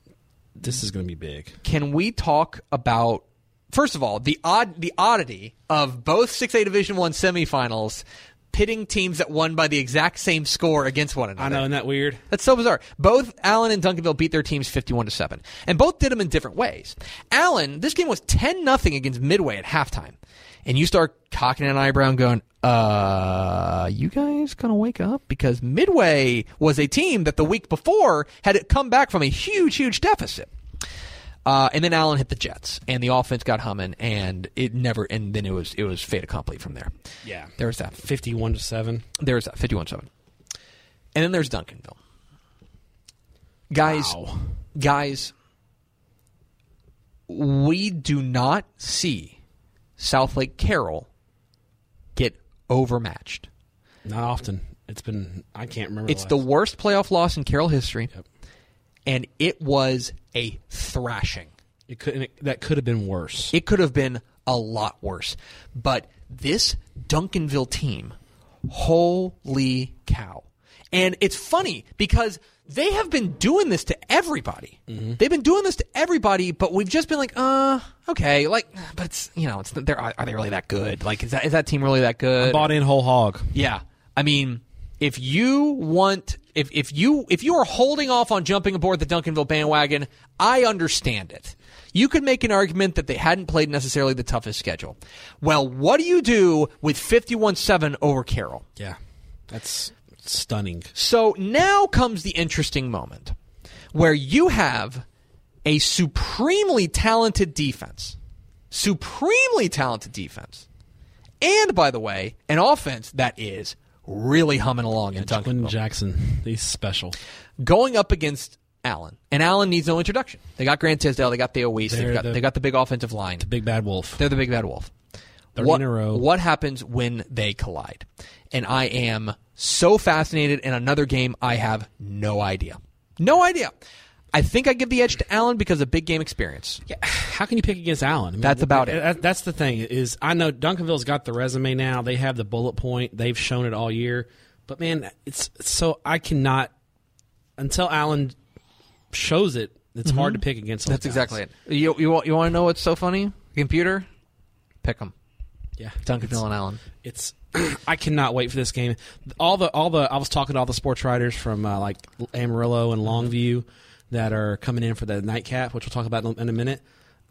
This is going to be big. can we talk about first of all the odd the oddity of both 6A Division 1 semifinals pitting teams that won by the exact same score against one another. I know, isn't that weird? That's so bizarre. Both Allen and Duncanville beat their teams 51 to 7. And both did them in different ways. Allen, this game was 10 nothing against Midway at halftime. And you start cocking an eyebrow and going, uh, you guys gonna wake up? Because Midway was a team that the week before had come back from a huge, huge deficit. Uh, and then Allen hit the Jets, and the offense got humming, and it never. And then it was it was fait accompli from there. Yeah. There was that. Fifty-one to seven. There's that fifty-one seven, and then there's Duncanville. Guys, Wow. guys, we do not see Southlake Carroll get overmatched. Not often. It's been. I can't remember. It's the last- worst playoff loss in Carroll history, Yep. And it was a thrashing. It could. it- that could have been worse. It could have been a lot worse. But this Duncanville team, holy cow. And it's funny because they have been doing this to everybody. They've been doing this to everybody, but we've just been like, uh, okay, like, but it's, you know, it's, they're, are they really that good? Like, is that, is that team really that good? Bought in whole hog. Yeah. I mean, if you want if if you if you are holding off on jumping aboard the Duncanville bandwagon, I understand it. You could make an argument that they hadn't played necessarily the toughest schedule. Well, what do you do with 51-7 over Carroll? Yeah. That's stunning. So now comes the interesting moment where you have a supremely talented defense. Supremely talented defense. And by the way, an offense that is really humming along in Duncanville. Jackson. He's special. Going up against Allen. And Allen needs no introduction. They got Grant Tisdale, they got Theo Wease, they've got, the- they got the big offensive line. The big bad wolf. They're the big bad wolf. 30 what, in a row. what happens when they collide? And I am so fascinated. In another game, I have no idea. No idea. I think I give the edge to Allen because of big game experience. Yeah, how can you pick against Allen? I mean, That's about it. That's the thing is I know Duncanville's got the resume now. They have the bullet point. They've shown it all year. But man, it's so I cannot until Allen shows it. It's hard to pick against. Mm-hmm. That's guys. exactly it. You you want, you want to know what's so funny? Computer, pick them. Yeah, Duncanville and Allen. It's I cannot wait for this game. All the all the I was talking to all the sports writers from uh, like Amarillo and Longview that are coming in for the nightcap, which we'll talk about in a- minute.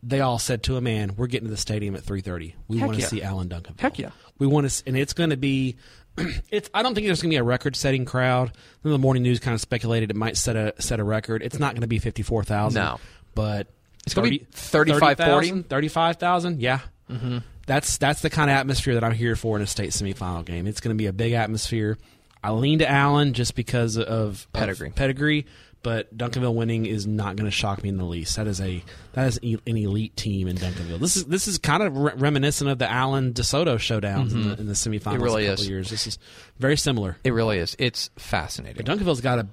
They all said to a man, "We're getting to the stadium at 3:30. We Heck want to yeah. see Allen Duncan. Heck yeah. we want to, and it's going to be." It's. I don't think there's going to be a record-setting crowd. The morning news kind of speculated it might set a set a record. It's not going to be fifty-four thousand. No. but It's gonna be 35, 40. 35,000, yeah. Mm-hmm. That's that's the kind of atmosphere that I'm here for in a state semifinal game. It's going to be a big atmosphere. I lean to Allen just because of of Pedigree. But Duncanville winning is not going to shock me in the least. That is a that is an elite team in Duncanville. This is this is kind of re- reminiscent of the Allen DeSoto showdowns in, the, in the semifinals Mm-hmm. It really a couple is. years. This is very similar. It really is. It's fascinating. Duncanville's got a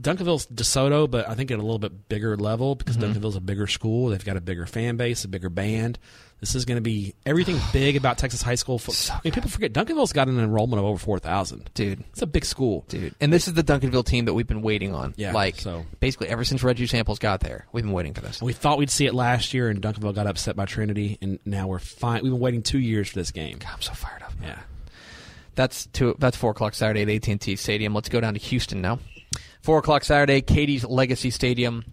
Duncanville's DeSoto, but I think at a little bit bigger level because Mm-hmm. Duncanville's a bigger school. They've got a bigger fan base, a bigger band. This is going to be everything big about Texas high school. Fo- So I mean, people forget Duncanville's got an enrollment of over four thousand. Dude. It's a big school. Dude, and this is the Duncanville team that we've been waiting on. Yeah, like so- basically ever since Reggie Samples got there, we've been waiting for this. We thought we'd see it last year, and Duncanville got upset by Trinity, and now we're fine. We've been waiting two years for this game. I'm so fired up. Yeah, That's two. That's four o'clock Saturday at AT and T Stadium. Let's go down to Houston now. Four o'clock Saturday, Katy's Legacy Stadium.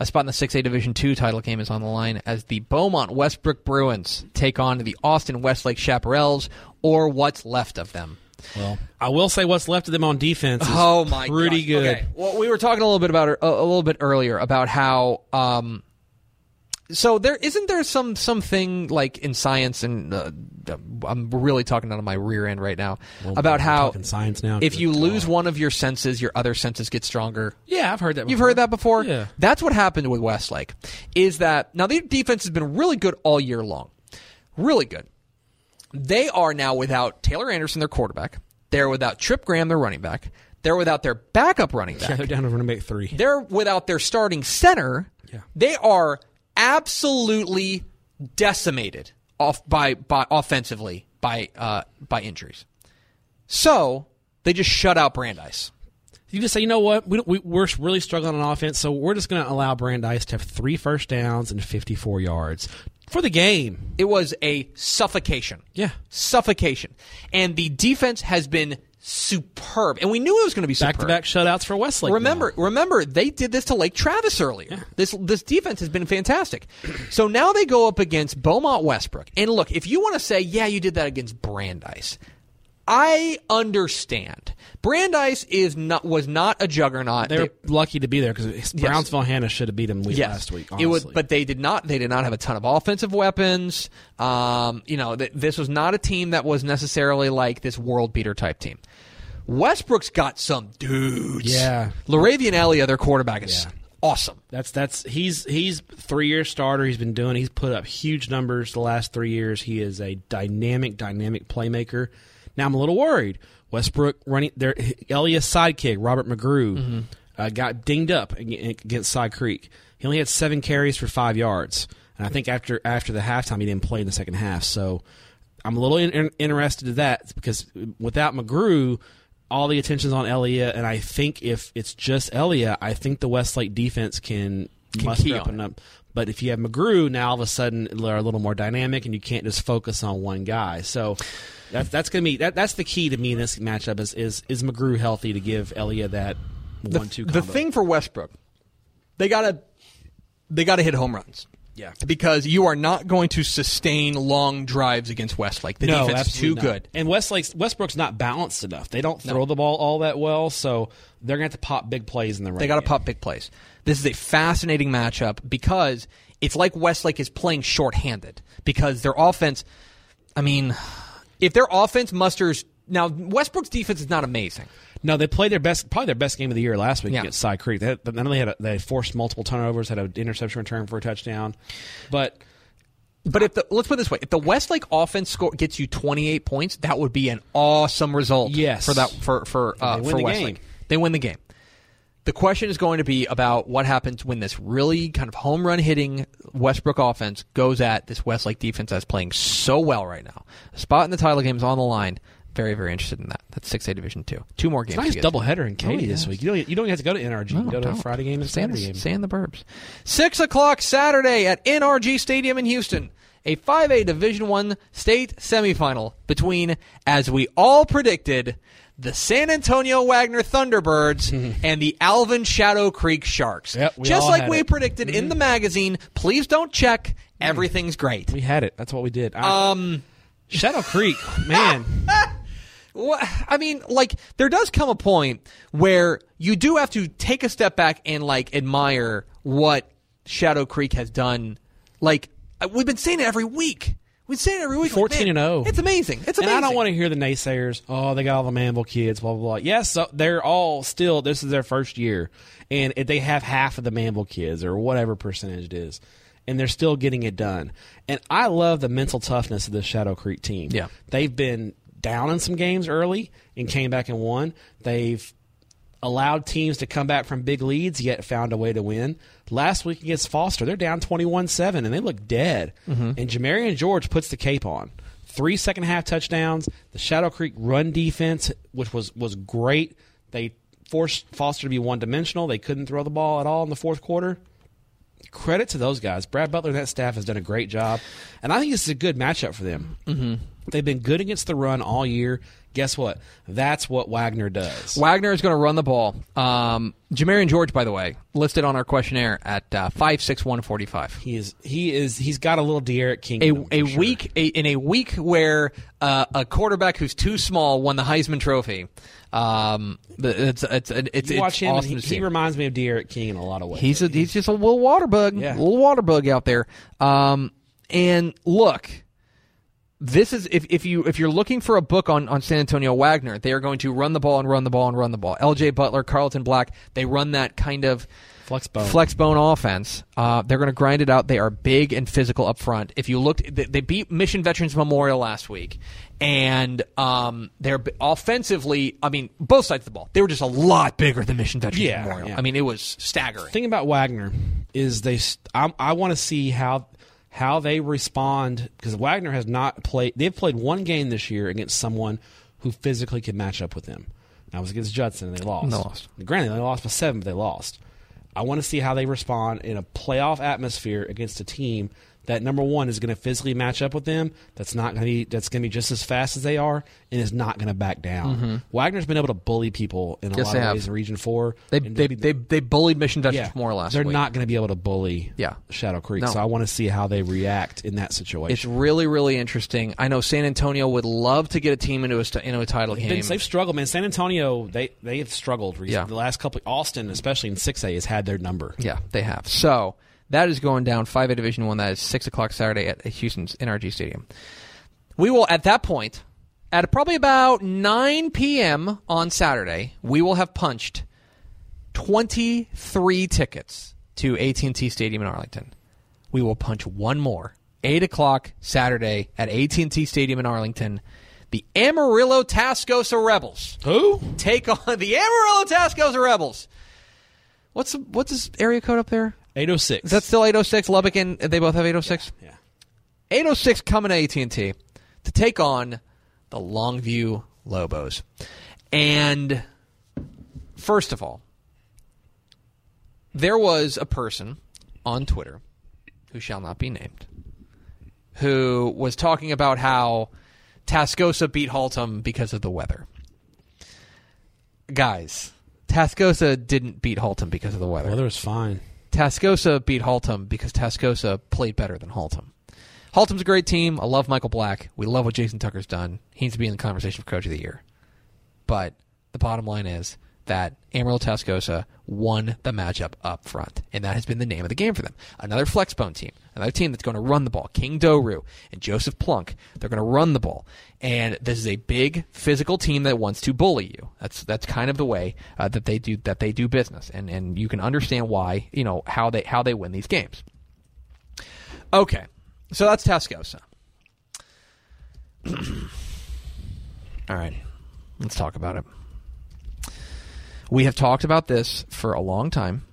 A spot in the 6A Division Two title game is on the line as the Beaumont Westbrook Bruins take on the Austin Westlake Chaparrals, or what's left of them. well, I will say what's left of them on defense is Oh my, pretty gosh. good. Okay. Well, we were talking a little bit about a little bit earlier about how. Um, so there isn't there some something like in science, and uh, I'm really talking out of my rear end right now Well, about how talking science now. if you lose one of your senses, your other senses get stronger. yeah, I've heard that. You've before. heard that before? Yeah. That's what happened with Westlake. Is that now their defense has been really good all year long. Really good. They are now without Taylor Anderson, their quarterback. They're without Trip Graham, their running back. They're without their backup running back. Yeah, they're down to running back three. They're without their starting center. Yeah. They are absolutely decimated off by, by offensively by uh, by injuries. So they just shut out Brandeis. You just say, you know what, we, don't- we, we're really struggling on offense, so we're just going to allow Brandeis to have three first downs and 54 yards for the game. It was a suffocation. Yeah. Suffocation. And the defense has been superb. And we knew it was going to be superb. Back to back shutouts for Westlake. Remember, remember, they did this to Lake Travis earlier. This this defense has been fantastic. so now they go up against Beaumont Westbrook. And look, if you want to say, yeah, you did that against Brandeis, I understand Brandeis is not was not a juggernaut. They were They- lucky to be there because Brownsville Hanna should have beat them Yes. last week. It was, but they did not. They did not have a ton of offensive weapons. Um, you know, th- this was not a team that was necessarily like this world beater type team. Westbrook's got some dudes. Yeah. Laravian Elia, their quarterback, is Yeah. awesome. That's that's he's he's three year starter. He's been doing. He's put up huge numbers the last three years. He is a dynamic, dynamic playmaker. Now I'm a little worried. Westbrook running their Elias sidekick Robert McGrew uh, got dinged up against Cy Creek. He only had seven carries for five yards, and I think after after the halftime he didn't play in the second half. So I'm a little in, in- interested in that because without McGrew, all the attention's on Elia, and I think if it's just Elia, I think the Westlake defense can, Can muster up up. But if you have McGrew, now all of a sudden they're a little more dynamic, and you can't just focus on one guy. So that's that's gonna be that, that's the key to me in this matchup is is is McGrew healthy to give Elia that one two. the thing for Westbrook, they gotta they gotta hit home runs. Yeah. Because you are not going to sustain long drives against Westlake. The no, defense is too not. good. And Westlake's Westbrook's not balanced enough. They don't throw the ball all that well, so they're gonna have to pop big plays in the right. They got to pop big plays. This is a fascinating matchup because it's like Westlake is playing shorthanded because their offense. I mean, if their offense musters now, Westbrook's defense is not amazing. No, they played their best, probably their best game of the year last week Yeah. against Cy Creek. They had, not only had a, they forced multiple turnovers, had an interception return for a touchdown, but But if the let's put it this way, if the Westlake offense score gets you 28 points, that would be an awesome result. Yes. for that for for uh, for the Westlake. game. They win the game. The question is going to be about what happens when this really kind of home run hitting Westbrook offense goes at this Westlake defense that's playing so well right now. A spot in the title game is on the line. Very, very interested in that. That's 6A Division 2. Two more games. it's nice to doubleheader in Katy Oh, this week. You don't you don't have to go to NRG. you go to a don't. Friday game and Stay in, Saturday the, game. stay in the burbs. Six o'clock Saturday at NRG Stadium in Houston. A 5A Division One state semifinal between, as we all predicted, the San Antonio Wagner Thunderbirds and the Alvin Shadow Creek Sharks. Yep, Just like we it. predicted in the magazine. Please don't check. Everything's great. We had it. That's what we did. I, um, Shadow Creek, man. I mean, like there does come a point where you do have to take a step back and like admire what Shadow Creek has done. Like uh, we've been saying it every week. We've been saying it every week. Like, 14 man, and 0. It's amazing. It's And amazing. I don't want to hear the naysayers. Oh, they got all the Manvel kids. Blah blah blah. Yes, so they're all still. This is their first year, and they have half of the Manvel kids or whatever percentage it is, and they're still getting it done. And I love the mental toughness of the Shadow Creek team. Yeah. they've been down in some games early and came back and won. They've allowed teams to come back from big leads, yet found a way to win. Last week against Foster, they're down 21 7, and they look dead. And Jamarian George puts the cape on. Three second half touchdowns. The Shadow Creek run defense, which was, was great. They forced Foster to be one dimensional. They couldn't throw the ball at all in the fourth quarter. Credit to those guys. Brad Butler and that staff has done a great job. And I think this is a good matchup for them. Mm-hmm. They've been good against the run all year. Guess what? That's what Wagner does. Wagner is going to run the ball. Um, Jamarian George, by the way, listed on our questionnaire at uh, five six one forty five. He is. He is. He's got a little De'Aaron King. A, in a sure. week a, in a week where uh, a quarterback who's too small won the Heisman Trophy. Um, it's it's it's, it's watch him. awesome he, he reminds me of De'Aaron King in a lot of ways. He's a, he's just a little water bug, Yeah. little water bug out there. Um, and look, this is if, if you if you're looking for a book on, on San Antonio Wagner, they are going to run the ball and run the ball and run the ball. L.J. Butler, Carlton Black, they run that kind of flex bone. flex bone offense. Uh, they're going to grind it out. They are big and physical up front. If you looked, they, they beat Mission Veterans Memorial last week, and um, they're offensively. I mean, both sides of the ball. They were just a lot bigger than Mission Veterans Yeah, Memorial. yeah. I mean, it was staggering. The thing about Wagner is they. I, I want to see how how they respond because Wagner has not played. They've played one game this year against someone who physically could match up with them. That was against Judson, and they lost. They lost. Granted, they lost by seven, but they lost. I want to see how they respond in a playoff atmosphere against a team that number one is going to physically match up with them. That's not going to be that's going to be just as fast as they are, and is not going to back down. Wagner's been able to bully people in a Mm-hmm. Yes, lot of have. ways in Region Four. They they, be- they they bullied Mission Dutchess yeah, more or less. They're not going to be able to bully Yeah. Shadow Creek, No. so I want to see how they react in that situation. It's really really interesting. I know San Antonio would love to get a team into a into a title Been- game. they've struggled, man. San Antonio, they they have struggled. recently. Yeah. The last couple, Austin, especially in six A, has had their number. Yeah, they have. So that is going down five A Division One. That is six o'clock Saturday at Houston's NRG Stadium. We will at that point, at probably about nine p.m. on Saturday, we will have punched twenty three tickets to AT and T Stadium in Arlington. We will punch one more eight o'clock Saturday at AT and T Stadium in Arlington. The Amarillo Tascosa Rebels Who? take on the Amarillo Tascosa Rebels. What's the, what's this area code up there? Eight oh six. Is that still 806? Lubbock and uh, they both have 806. yeah. 806 coming to AT&T to take on the Longview Lobos. And first of all, there was a person on Twitter who shall not be named who was talking about how Tascosa beat Haltom because of the weather. Guys, Tascosa didn't beat Haltom because of the weather. The Weather was fine. Tascosa beat Haltom because Tascosa played better than Haltom. Haltom's a great team. I love Michael Black. We love what Jason Tucker's done. He needs to be in the conversation for Coach of the Year. But the bottom line is that Amarillo Tascosa won the matchup up front, and that has been the name of the game for them. Another flexbone team, another team that's going to run the ball. King Doru and Joseph Plunk, they're going to run the ball, and this is a big physical team that wants to bully you. That's that's kind of the way uh, that they do that they do business, and and you can understand why you know how they how they win these games. Okay, so that's Tascosa. All right, let's talk about it. We have talked about this for a long time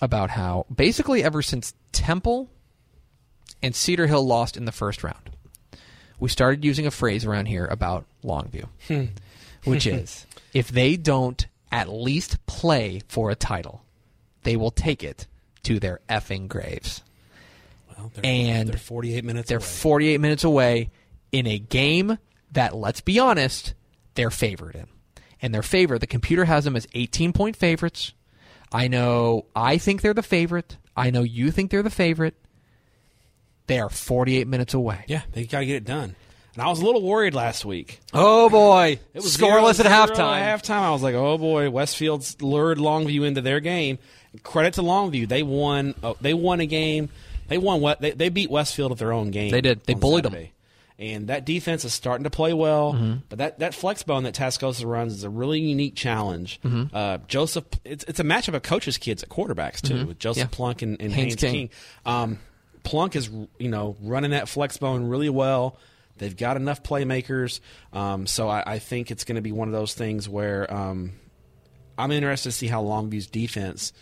about how basically ever since Temple and Cedar Hill lost in the first round, we started using a phrase around here about Longview, hmm. which is if they don't at least play for a title, they will take it to their effing graves. Well, they're, And they're 48 minutes They're away. 48 minutes away in a game that, let's be honest, they're favored in. And their favor. The computer has them as 18 point favorites. I know I think they're the favorite. I know you think they're the favorite. They are 48 minutes away. yeah, they got to get it done. And I was a little worried last week. Oh boy. It was scoreless zero- at zero halftime. At halftime, I was like, "Oh boy, Westfield's lured Longview into their game." Credit to Longview, they won. Uh, they won a game. They won what? They, they beat Westfield at their own game. They did. They bullied bullied 'em. Saturday. And that defense is starting to play well. Mm-hmm. But that, that flex bone that Tascosa runs is a really unique challenge. Mm-hmm. Uh, Joseph, it's, it's a matchup of coaches' kids at quarterbacks too, with Joseph Mm-hmm. Yeah. Plunk and, and Haynes Haynes, King. King. Um, Plunk is you know running that flex bone really well. They've got enough playmakers, um, so I, I think it's going to be one of those things where um, I'm interested to see how Longview's defense,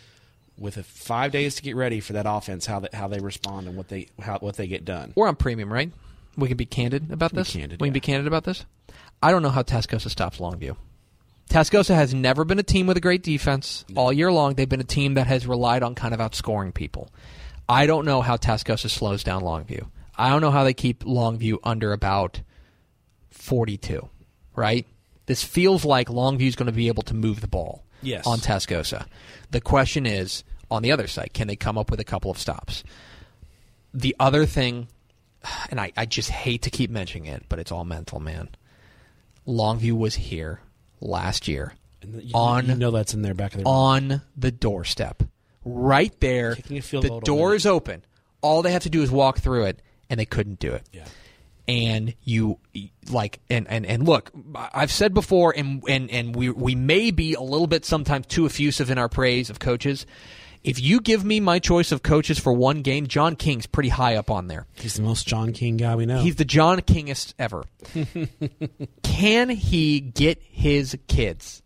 with a five days to get ready for that offense, how they, how they respond and what they how what they get done. We're on premium, right? We can be candid about this. candid, we can yeah. be candid about this. I don't know how Tascosa stops Longview. Tascosa has never been a team with a great defense all year long. They've been a team that has relied on kind of outscoring people. I don't know how Tascosa slows down Longview. I don't know how they keep Longview under about 42, right? This feels like Longview's going to be able to move the ball Yes. on Tascosa. The question is, on the other side, can they come up with a couple of stops? The other thing, and I, I just hate to keep mentioning it, but it's all mental, man. Longview was here last year And you, on you know that's in their back of their on the doorstep, right there. The door is open. All they have to do is walk through it, and they couldn't do it. Yeah. And you like, and and and look, I've said before, and and and we we may be a little bit sometimes too effusive in our praise of coaches. If you give me my choice of coaches for one game, John King's pretty high up on there. He's the most John King guy we know. He's the John Kingest ever. Can he get his kids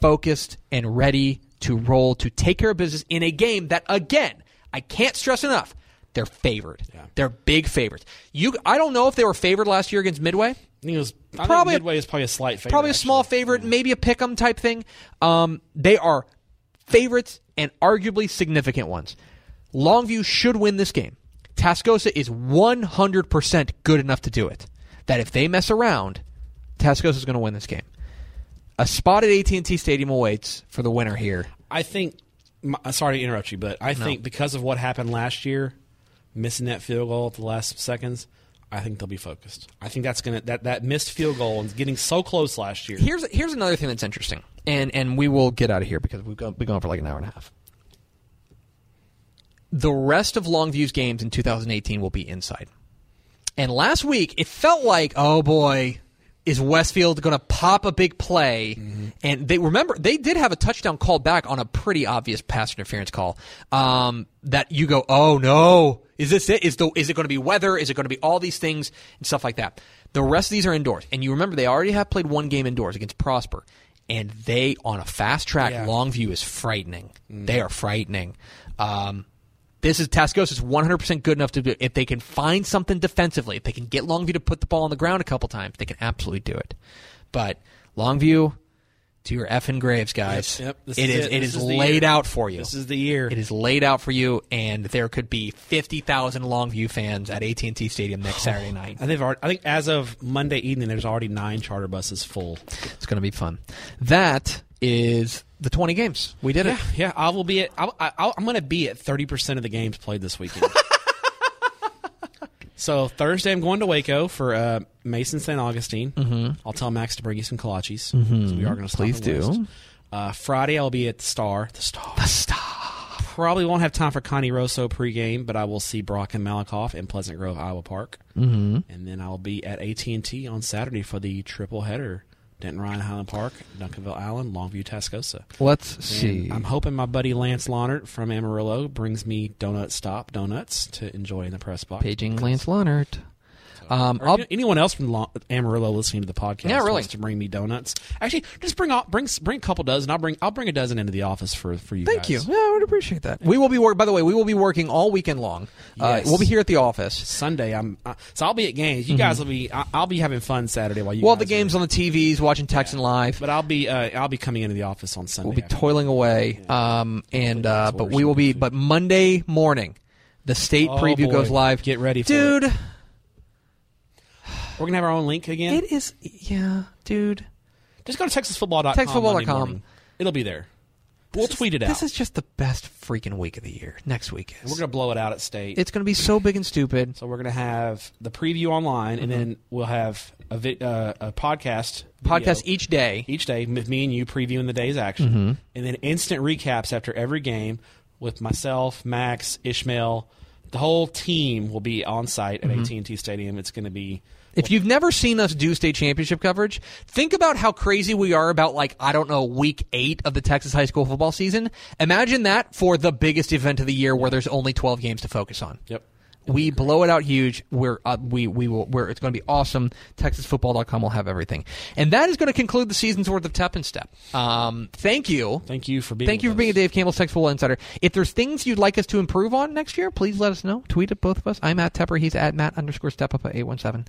focused and ready to roll to take care of business in a game that, again, I can't stress enough, they're favored. Yeah. They're big favorites. You, I don't know if they were favored last year against Midway. I think it was I Probably Midway is probably a slight favorite. Probably a small actually. favorite, maybe a pick 'em type thing. Um, they are favorites and arguably significant ones. Longview should win this game. Tascosa is 100% good enough to do it. That if they mess around, Tascosa is going to win this game. A spot at AT&T Stadium awaits for the winner here. I think. Uh, sorry to interrupt you, but I think because of what happened last year, missing that field goal at the last seconds, I think they'll be focused. I think that's gonna that that missed field goal and getting so close last year. Here's here's another thing that's interesting, and and we will get out of here because we've gone, we've gone for like an hour and a half. The rest of Longview's games in 2018 will be inside. And last week, it felt like, oh boy, is Westfield going to pop a big play? And they remember they did have a touchdown called back on a pretty obvious pass interference call. Um, that you go, oh no, is this it? Is the is it going to be weather? Is it going to be all these things and stuff like that? The rest of these are indoors, and you remember they already have played one game indoors against Prosper, and they on a fast track. Yeah. Longview is frightening. They are frightening. Um, this is Tascosa is 100% good enough to do it. If they can find something defensively, if they can get Longview to put the ball on the ground a couple times, they can absolutely do it. But Longview, to your effing graves, guys. Yep, yep. It is is it. it is is laid year. out for you. This is the year. It is laid out for you, and there could be 50,000 Longview fans at AT&T Stadium next Saturday night. I think already, I think as of Monday evening, there's already nine charter buses full. It's going to be fun. That is the 20 games. We did it. Yeah, yeah. I will be at. I'll, I'll, I'm going to be at 30 percent of the games played this weekend. so Thursday, I'm going to Waco for uh, Mason St. Augustine. Mm-hmm. I'll tell Max to bring you some kolaches. Mm-hmm. So we are going to Please do. Uh, Friday, I'll be at the Star. The Star. The star. Probably won't have time for Connie Rosso pregame, but I will see Brock and Malakoff in Pleasant Grove, Iowa Park, mm-hmm. and then I'll be at AT and T on Saturday for the triple header: Denton Ryan, Highland Park, Duncanville, Allen, Longview, Tascosa. Let's And see. I'm hoping my buddy Lance Launert from Amarillo brings me Donut Stop donuts to enjoy in the press box. Paging Lance Leonard. Um, I'll, anyone else from Lo- Amarillo listening to the podcast Yeah, really. wants to bring me donuts. Actually, just bring all, bring bring a couple dozen. I'll bring I'll bring a dozen into the office for for you. Thank guys. you. Yeah, I would appreciate that. We will be work. By the way, we will be working all weekend long. Uh, we'll be here at the office. Sunday, I'm uh, so I'll be at games. You guys will be. I, I'll be having fun Saturday while you. Mm-hmm. Well, the game's on the TVs, watching Texan live. but I'll be uh, I'll be coming into the office on Sunday. We'll be toiling away. Um, and uh, but we will be. But Monday morning, the state Oh, preview boy. goes live. Get ready for dude. We're gonna have our own link again. It is. Yeah, dude. Just go to TexasFootball.com. TexasFootball.com. It'll be there. We'll tweet it out. This is just the best freaking week of the year. Next week is. We're gonna blow it out at state. it's going to be so big and stupid. so we're gonna have the preview online, and mm-hmm. then we'll have a vi- uh, a podcast Podcast each day. each day with me and you previewing the day's action, mm-hmm. and then instant recaps after every game with myself, Max, Ishmael. The whole team will be on site at mm-hmm. AT and T Stadium. It's going to be If you've never seen us do state championship coverage, think about how crazy we are about like I don't know week eight of the Texas high school football season. Imagine that for the biggest event of the year where there's only twelve games to focus on. yep. We blow it out huge. We're uh, we we will. We're, it's going to be awesome. TexasFootball.com will have everything, and that is going to conclude the season's worth of Tep and Step. Um, thank you. Thank you for being. Thank you for with being a. Dave Campbell's Texas Football Insider. If there's things you'd like us to improve on next year, please let us know. Tweet at both of us. I'm at Tepper. He's at Matt underscore step up at 817.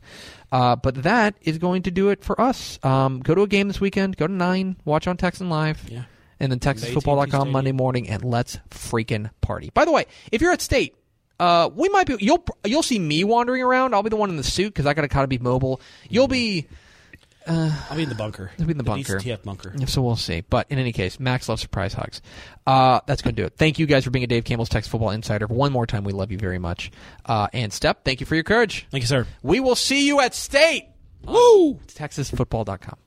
Uh, but that is going to do it for us. Um, go to a game this weekend. Go to 9. Watch on Texan Live. Yeah. And then TexasFootball.com Monday morning, and let's freaking party. By the way, if you're at State, uh, we might be. You'll you'll see me wandering around. I'll be the one in the suit because I got to kind of be mobile. You'll be. I'll be in the bunker. I'll be in the bunker. DCTF bunker. So we'll see. But in any case, Max loves surprise hugs. Uh, that's going to do it. Thank you guys for being a Dave Campbell's Texas Football Insider. One more time, we love you very much. Uh, and Step, thank you for your courage. Thank you, sir. We will see you at State. Woo! TexasFootball.com.